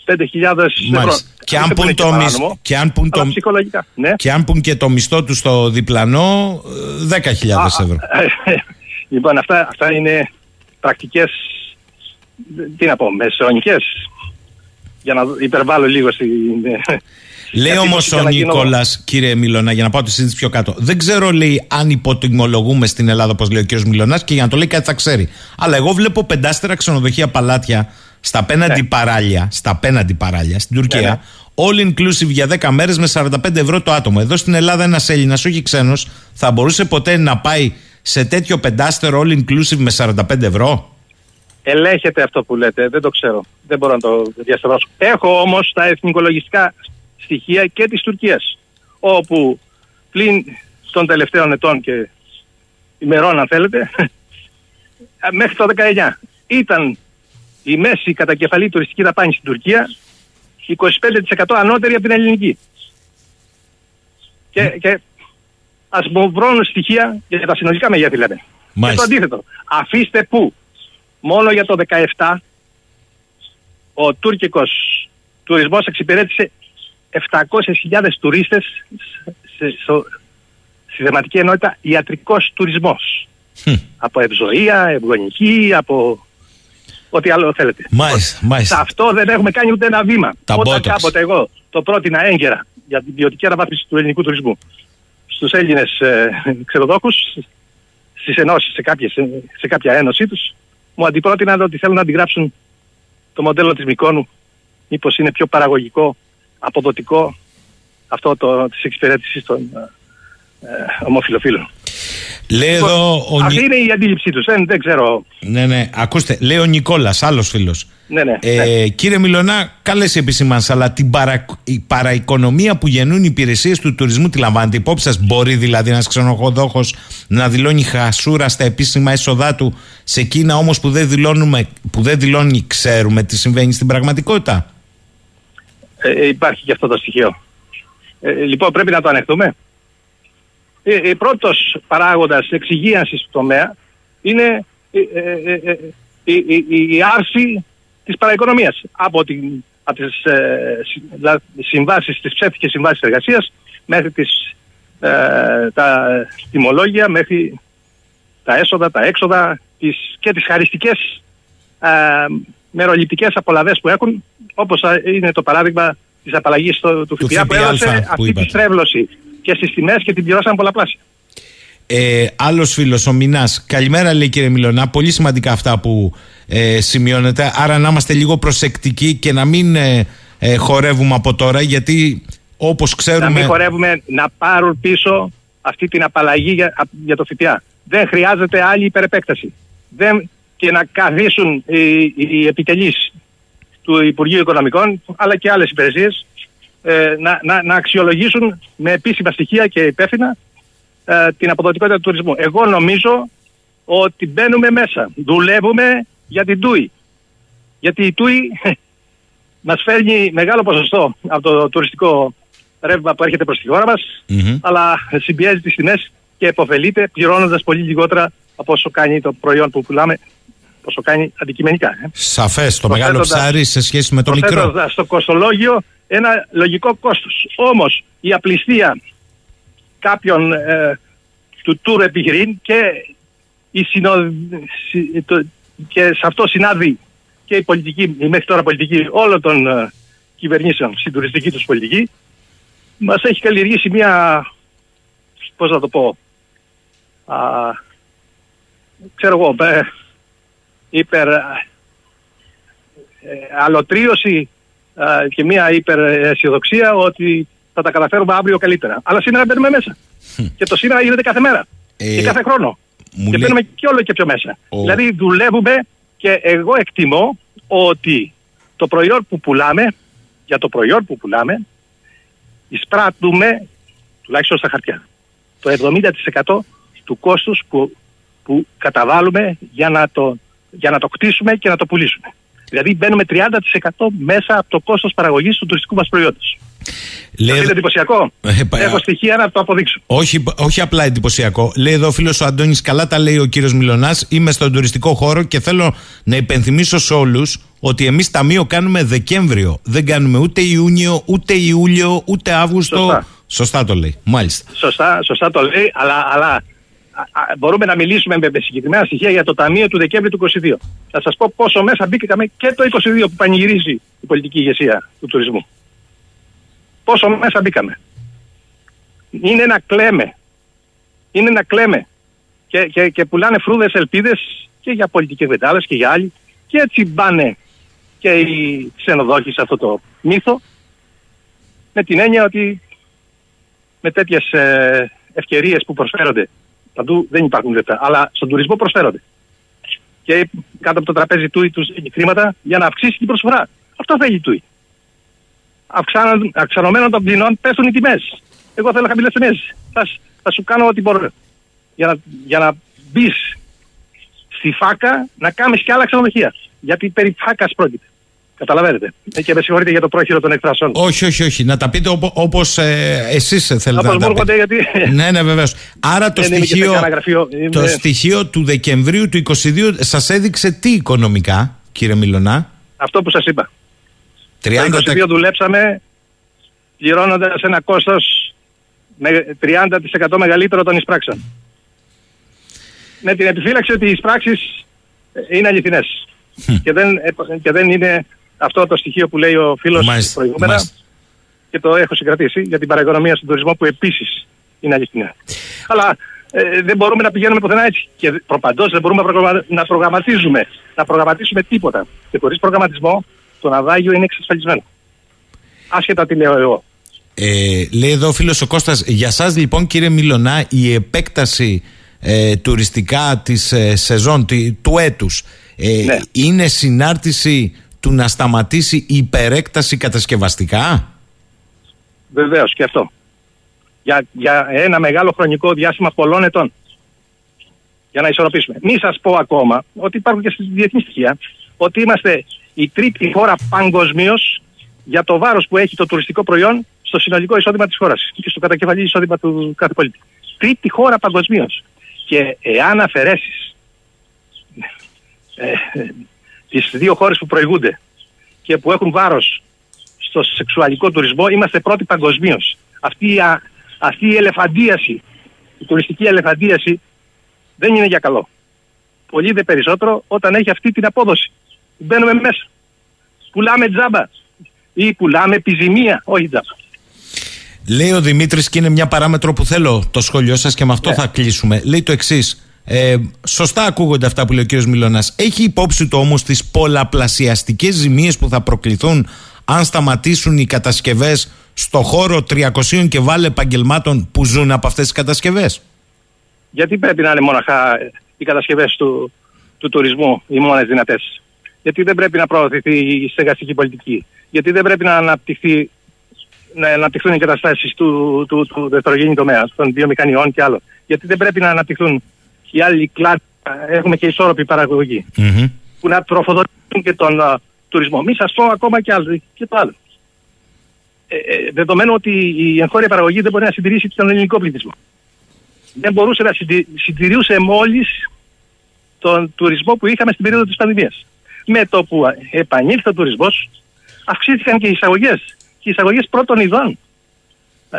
5.000 ευρώ. Μάλιστα. Και αν, Δεν πουν είναι το παράνομο, μισ- και, αν πουν αλλά το, ψυχολογικά. Ναι. και αν πουν και το μισθό τους στο διπλανό, ε, 10.000 ευρώ. λοιπόν, αυτά, αυτά είναι πρακτικές, τι να πω, μεσαιωνικές. Για να υπερβάλλω λίγο στην... Λέει Γιατί όμως για ο να γίνω- Νικόλας, κύριε Μιλωνά, για να πάω τη συζήτηση πιο κάτω. Δεν ξέρω, λέει, αν υποτιμολογούμε στην Ελλάδα, όπως λέει ο κύριος Μιλωνά, και για να το λέει κάτι θα ξέρει. Αλλά εγώ βλέπω πεντάστερα ξενοδοχεία παλάτια στα απέναντι παράλια, στα απέναντι παράλια στην Τουρκία. Ναι, ναι. All inclusive για 10 μέρες με 45 ευρώ το άτομο. Εδώ στην Ελλάδα ένας Έλληνας, όχι ξένος, θα μπορούσε ποτέ να πάει σε τέτοιο πεντάστερο all inclusive με 45 ευρώ; Ελέγχεται αυτό που λέτε, δεν το ξέρω. Δεν μπορώ να το διασταυρώσω. Έχω όμως τα εθνικολογιστικά στοιχεία και της Τουρκίας, όπου πλην των τελευταίων ετών και ημερών αν θέλετε, μέχρι το 19 ήταν η μέση κατακεφαλή τουριστική δαπάνη στην Τουρκία 25% ανώτερη από την ελληνική. Και, και ας μου βρουν στοιχεία για τα συνολικά μεγέθη λέμε. Και το Μάλιστα. αντίθετο. Αφήστε που μόνο για το 17 ο τουρκικός τουρισμός εξυπηρέτησε 700.000 τουρίστες σε, στο- στη θεματική ενότητα ιατρικός τουρισμός. Χμ. Από ευζοία, ευγονική, από ό,τι άλλο θέλετε. Μάλιστα, Σε μάλιστα. αυτό δεν έχουμε κάνει ούτε ένα βήμα. Τα Όταν Botox. κάποτε εγώ το πρότεινα έγκαιρα για την ποιοτική αναβάθμιση του ελληνικού τουρισμού στους Έλληνες ε, ξενοδόχους, στις ενώσεις, σε, κάποιες, ε, σε κάποια ένωσή τους, μου αντιπρότειναν ότι θέλουν να αντιγράψουν το μοντέλο της Μικόνου, μήπως είναι πιο παραγωγικό, αποδοτικό αυτό το, της εξυπηρέτησης των ε, ε, ομοφιλοφίλων. Λέει εδώ. Ο... Αυτή είναι η αντίληψή τους. Δεν, δεν ξέρω. Ναι, ναι. Ακούστε, λέει ο Νικόλας, άλλος φίλος. Ναι, ναι, Ε, ναι. Κύριε Μιλωνά, καλές επισημάνσεις, αλλά την παρα... η παραοικονομία που γεννούν οι υπηρεσίες του τουρισμού τη λαμβάνετε υπόψη σας; Μπορεί δηλαδή ένας ξενοδόχο να δηλώνει χασούρα στα επίσημα έσοδά του σε εκείνα όμως που, δεν δηλώνουμε- που δεν δηλώνει, ξέρουμε τι συμβαίνει στην πραγματικότητα; Ε, ε, υπάρχει και αυτό το στοιχείο. Ε, λοιπόν, πρέπει να το ανεχτούμε; Ε, ε, πρώτος παράγοντας εξυγίανσης του τομέα είναι ε, ε, ε, ε, η, η, η, η άρση της παραοικονομίας από, την, από τις ε, συ- δα- συμβάσεις, τις ψεύτικες συμβάσεις εργασίας μέχρι τις, ε, τα τιμολόγια, μέχρι τα έσοδα, τα έξοδα τις, και τις χαριστικές ε, μεροληπτικές απολαβές που έχουν όπως α, είναι το παράδειγμα της απαλλαγής στο- του Του ΦΠΑ που ΦΠΑ έδωσε που αυτή τη είπατε. στρέβλωση και στις τιμές και την πληρώσαν πολλαπλάσια. Ε, Άλλος φίλος, ο Μινάς. Καλημέρα, λέει κύριε Μιλωνά. Πολύ σημαντικά αυτά που ε, σημειώνετε. Άρα να είμαστε λίγο προσεκτικοί και να μην ε, ε, χορεύουμε από τώρα, γιατί όπως Να ξέρουμε. μην χορεύουμε να πάρουν πίσω αυτή την απαλλαγή για, α- για το ΦΠΑ. Δεν χρειάζεται άλλη υπερεπέκταση. Δεν, και να καθίσουν οι, οι επιτελείς του Υπουργείου Οικονομικών αλλά και άλλες υπηρεσίες ε, να, να, να αξιολογήσουν με επίσημα στοιχεία και υπεύθυνα ε, την αποδοτικότητα του τουρισμού. Εγώ νομίζω ότι μπαίνουμε μέσα. Δουλεύουμε για την ΤΟΥΗ. Γιατί η ΤΟΥΗ μας φέρνει μεγάλο ποσοστό από το τουριστικό ρεύμα που έρχεται προς τη χώρα μας Μμμ. αλλά συμπιέζει τις τιμές και επωφελείται πληρώνοντας πολύ λιγότερα από όσο κάνει το προϊόν που πουλάμε, όσο κάνει αντικειμενικά. Ε. Σαφές, το μεγάλο Προσθέτοντας- ψάρι σε σχέση με το μικρό. Προσθέτοντας στο κοστολόγιο ένα λογικό κόστος. Όμως η απληστία κάποιων ε, του tour επιχειρήν και, η συνο... συ- το- και σε αυτό συνάδει και η πολιτική, η μέχρι τώρα πολιτική όλων των ε, κυβερνήσεων στην τουριστική τους πολιτική μας έχει καλλιεργήσει μια πώς να το πω α, ξέρω εγώ ε, υπερ ε, αλωτρίωση ε, και μια υπεραισιοδοξία ότι θα τα καταφέρουμε αύριο καλύτερα. Αλλά σήμερα μπαίνουμε μέσα. και το σήμερα γίνεται κάθε μέρα. Ε, και κάθε χρόνο. μου Και λέει- μπαίνουμε και όλο και πιο μέσα. Ο- Δηλαδή δουλεύουμε και εγώ εκτιμώ ότι το προϊόν που πουλάμε, για το προϊόν που πουλάμε, εισπράττουμε, τουλάχιστον στα χαρτιά, το 70% του κόστους που, που καταβάλουμε για να, το, για να το κτίσουμε και να το πουλήσουμε. Δηλαδή μπαίνουμε 30% μέσα από το κόστος παραγωγής του τουριστικού μας προϊόντος. Λέει- Είναι εντυπωσιακό; Ε, πα- Έχω στοιχεία να το αποδείξω. όχι, όχι απλά εντυπωσιακό. Λέει εδώ ο φίλος ο Αντώνης, καλά τα λέει ο κύριος Μιλονά. Είμαι στον τουριστικό χώρο και θέλω να υπενθυμίσω σε όλους ότι εμείς ταμείο κάνουμε Δεκέμβριο. Δεν κάνουμε ούτε Ιούνιο, ούτε Ιούλιο, ούτε Αύγουστο. Σωστά. Σωστά το λέει. Μάλιστα. Σωστά, σωστά το λέει, αλλά, αλλά α, α, μπορούμε να μιλήσουμε με, με συγκεκριμένα στοιχεία για το Ταμείο του Δεκέμβρη του 22. Θα σας πω πόσο μέσα μπήκαμε και το 22 που πανηγυρίζει η πολιτική ηγεσία του τουρισμού. Πόσο μέσα μπήκαμε. Είναι ένα κλέμε. Είναι ένα κλέμε. Και, και, και πουλάνε φρούδες ελπίδες και για πολιτικές βεντάλες και για άλλοι. Και έτσι μπάνε και οι ξενοδόχοι σε αυτό το μύθο με την έννοια ότι με τέτοιες ε, ευκαιρίες που προσφέρονται. Παντού δεν υπάρχουν λεφτά, αλλά στον τουρισμό προσφέρονται. Και κάτω από το τραπέζι του τους δίνει χρήματα για να αυξήσει την προσφορά. Αυτό θέλει του. Αυξανωμένων των πληνών πέφτουν οι τιμές. Εγώ θέλω χαμηλές τιμές. Θα, σ- θα σου κάνω ό,τι μπορώ. Για να, για να μπεις στη φάκα να κάνεις και άλλα ξενοδοχεία. Γιατί περί φάκας πρόκειται. Καταλαβαίνετε. Ε, Και με συγχωρείτε για το πρόχειρο των εκφράσεων. Όχι, όχι, όχι. Να τα πείτε όπως ε, εσείς θέλετε Όπως να μου τα έρχονται, πείτε. γιατί- ναι, ναι, βεβαίως. Άρα το Δεν είμαι και σε στοιχείο, κανένα γραφείο. το Είμαι- στοιχείο του Δεκεμβρίου του 22 σας έδειξε τι οικονομικά, κύριε Μιλονά. Αυτό που σας είπα. 30 Το 22 δουλέψαμε πληρώνοντας ένα κόστος με 30% μεγαλύτερο των εισπράξεων. Με την επιφύλαξη ότι οι εισπράξεις ε, είναι αληθινές. και, δεν, επ- και δεν είναι αυτό το στοιχείο που λέει ο φίλος Μάλιστα, προηγούμενα μάλιστα. και το έχω συγκρατήσει για την παραοικονομία στον τουρισμό που επίσης είναι αληθινά. Αλλά ε, δεν μπορούμε να πηγαίνουμε πουθενά έτσι. Και προπαντός δεν μπορούμε να, προγραμμα- να προγραμματίζουμε. Να προγραμματίσουμε τίποτα. Και χωρίς προγραμματισμό το ναυάγιο είναι εξασφαλισμένο. Άσχετα τι λέω εγώ. Ε, λέει εδώ ο φίλος ο Κώστας, για σας λοιπόν κύριε Μιλονά η επέκταση ε, τουριστικά της ε, σεζόν του έτους ε, Ναι. είναι συνάρτηση του να σταματήσει η υπερέκταση κατασκευαστικά; Βεβαίως και αυτό. Για, για ένα μεγάλο χρονικό διάστημα πολλών ετών. Για να ισορροπήσουμε. Μη σας πω ακόμα ότι υπάρχουν και στη διεθνή στοιχεία ότι είμαστε η τρίτη χώρα παγκοσμίως για το βάρος που έχει το τουριστικό προϊόν στο συνολικό εισόδημα της χώρας και στο κατακεφαλή εισόδημα του κάθε πολίτη. Τρίτη χώρα παγκοσμίως. Και εάν αφαιρέσεις ε, τις δύο χώρες που προηγούνται και που έχουν βάρος στο σεξουαλικό τουρισμό, είμαστε πρώτοι παγκοσμίως. Αυτή, η α- αυτή η ελεφαντίαση, η τουριστική ελεφαντίαση δεν είναι για καλό. Πολύ δε περισσότερο όταν έχει αυτή την απόδοση. Μπαίνουμε μέσα. Πουλάμε τζάμπα ή πουλάμε επιζημία, όχι τζάμπα. Λέει ο Δημήτρης, και είναι μια παράμετρο που θέλω το σχόλιο σας και με αυτό Ναι. θα κλείσουμε. Λέει το εξής. Ε, σωστά ακούγονται αυτά που λέει ο κ. Μιλώνας. Έχει υπόψη του όμως τις πολλαπλασιαστικές ζημίες που θα προκληθούν αν σταματήσουν οι κατασκευές στο χώρο 300 και βάλε επαγγελμάτων που ζουν από αυτές τις κατασκευές; Γιατί πρέπει να είναι μοναχά οι κατασκευές του, του τουρισμού οι μόνες δυνατές; Γιατί δεν πρέπει να προωθηθεί η στεγαστική πολιτική; Γιατί δεν πρέπει να, αναπτυχθεί, να αναπτυχθούν οι εγκαταστάσεις του, του, του δευτερογενή τομέα, των βιομηχανιών και άλλο. Γιατί δεν πρέπει να αναπτυχθούν οι άλλοι κλάδοι. Έχουμε και ισόρροπη παραγωγή. Που να τροφοδοτούν και τον α, τουρισμό. Μη σας πω ακόμα και, άλλο, και το άλλο. Ε, ε, δεδομένου ότι η εγχώρια παραγωγή δεν μπορεί να συντηρήσει τον ελληνικό πληθυσμό δεν μπορούσε να συντι- συντηρούσε μόλις τον τουρισμό που είχαμε στην περίοδο της πανδημίας. Με το που επανήλθε ο τουρισμός, αυξήθηκαν και οι εισαγωγές. Και οι εισαγωγές πρώτων ειδών. Ε,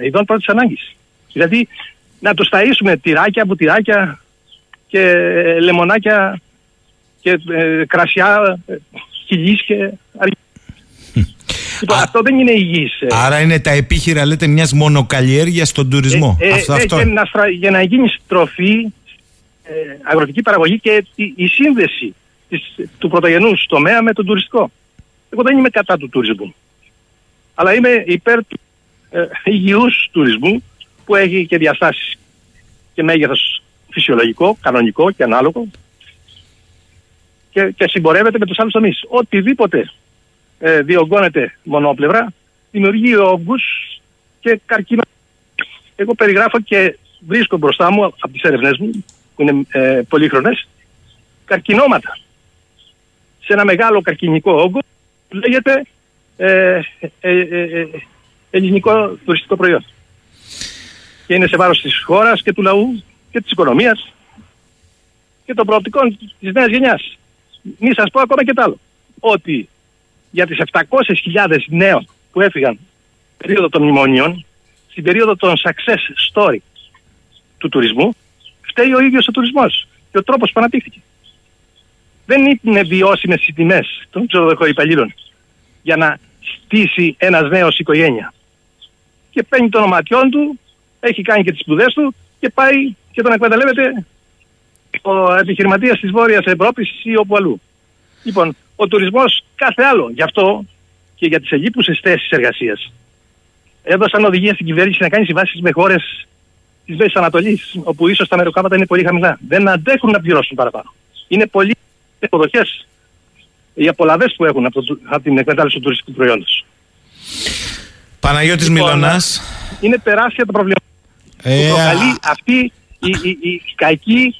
ε, ειδών πρώτης ανάγκης. Δηλαδή, να τους ταΐσουμε τυράκια, μπουτυράκια και ε, λεμονάκια και ε, κρασιά, ε, χιλής και αργ- Λοιπόν, Α- αυτό δεν είναι υγιής. ε. Άρα είναι τα επίχειρα, λέτε, μιας μονοκαλλιέργειας στον τουρισμό. Ε, ε, αυτό, ε, αυτό. και να στρα- για να γίνει στροφή, ε, αγροτική παραγωγή και η, η σύνδεση της, του πρωτογενούς τομέα με τον τουριστικό. Εγώ δεν είμαι κατά του τουρισμού. Αλλά είμαι υπέρ του ε, υγιούς τουρισμού που έχει και διαστάσεις και μέγεθος φυσιολογικό, κανονικό και ανάλογο και, και συμπορεύεται με τους άλλους τομείς. Οτιδήποτε ε, διωγγώνεται μονόπλευρα δημιουργεί όγκους και καρκίνο εγώ περιγράφω και βρίσκω μπροστά μου από τις έρευνές μου, που είναι ε, πολύχρονες, καρκινώματα. Σε ένα μεγάλο καρκινικό όγκο που λέγεται ε, ε, ε, ε, ελληνικό τουριστικό προϊόν. Και είναι σε βάρος της χώρας και του λαού και της οικονομίας και των προοπτικών της νέας γενιάς. Μη σας πω ακόμα και τ' άλλο. Ότι για τις 700.000 νέων που έφυγαν περίοδο των μνημονίων, στην περίοδο των success story του τουρισμού, φταίει ο ίδιος ο τουρισμός και ο τρόπος που αναπτύχθηκε. Δεν είναι βιώσιμες οι τιμές των ξενοδοχοϊπαλλήλων για να στήσει ένας νέος οικογένεια. Και παίρνει των οματιών του, έχει κάνει και τις σπουδές του και πάει και τον εκμεταλλεύεται ο επιχειρηματίας της Βόρειας Ευρώπης ή όπου αλλού. Λοιπόν, ο τουρισμός κάθε άλλο. Γι' αυτό και για τις ελλείπουσες θέσεις εργασίας έδωσαν οδηγία στην κυβέρνηση να κάνει συμβάσεις με χώρες της Μέση Ανατολής, όπου ίσως τα μεροκάματα είναι πολύ χαμηλά. Δεν αντέχουν να πληρώσουν παραπάνω. Είναι πολύ υποδοχές οι απολαυές που έχουν από, το, από την εκμετάλλευση του τουριστικού προϊόντος. Παναγιώτης Λοιπόν, Μιλωνάς. Είναι τεράστια τα προβλήματα Ε, που προκαλεί αυτή η, η, η κακή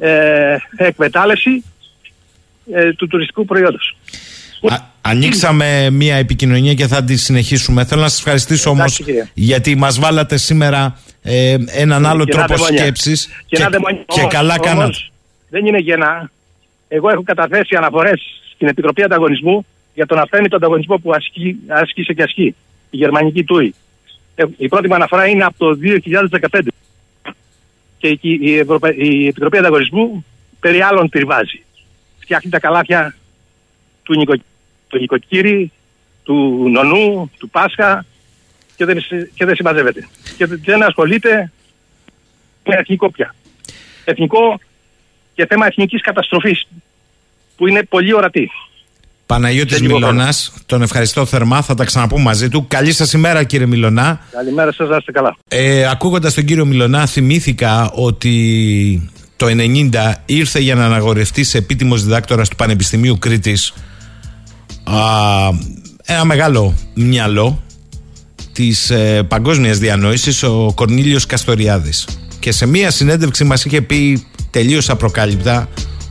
ε, εκμετάλλευση ε, του τουριστικού προϊόντος. Α, ανοίξαμε μια επικοινωνία και θα τη συνεχίσουμε. Θέλω να σας ευχαριστήσω όμως Εντάξει, κύριε. γιατί μας βάλατε σήμερα ε, έναν άλλο Και ένα τρόπο δαιμόνια. σκέψης. Και, Και, να δαιμονιά. και Όμως- καλά όμως κάνατε. Δεν είναι γενά. Εγώ έχω καταθέσει αναφορές στην Επιτροπή Ανταγωνισμού για τον αθέμητο ανταγωνισμό που ασκεί, άσκησε και ασκεί η γερμανική ΤΟΥΗ. Ε, η πρώτη μου αναφορά είναι από το 2015. Και η, η, Ευρωπα... η Επιτροπή Ανταγωνισμού περί άλλων τριβάζει. Φτιάχνει τα καλάθια του, νοικο... του νοικοκύρη, του νονού, του Πάσχα και δεν, συ- και δεν συμμαζεύεται. Και δεν- δεν ασχολείται με εθνικό πια. Εθνικό και θέμα εθνικής καταστροφής που είναι πολύ ορατή. Παναγιώτης Σε λίγο Μιλωνάς, τον ευχαριστώ θερμά, θα τα ξαναπούμε μαζί του. Καλή σας ημέρα κύριε Μιλωνά. Καλημέρα σας, να είστε καλά. Ε, ακούγοντας τον κύριο Μιλωνά θυμήθηκα ότι το 90 ήρθε για να αναγορευτεί σε επίτιμος διδάκτορας του Πανεπιστημίου Κρήτης α, ένα μεγάλο μυαλό της ε, παγκόσμιας διανόησης ο Κορνίλιος Καστοριάδης και σε μία συνέντευξη μας είχε πει τελείως απροκάλυπτα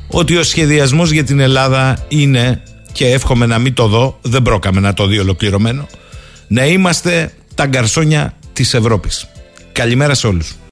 ότι ο σχεδιασμός για την Ελλάδα είναι και εύχομαι να μην το δω, δεν πρόκαμε να το δει ολοκληρωμένο να είμαστε τα γκαρσόνια της Ευρώπης. Καλημέρα σε όλους.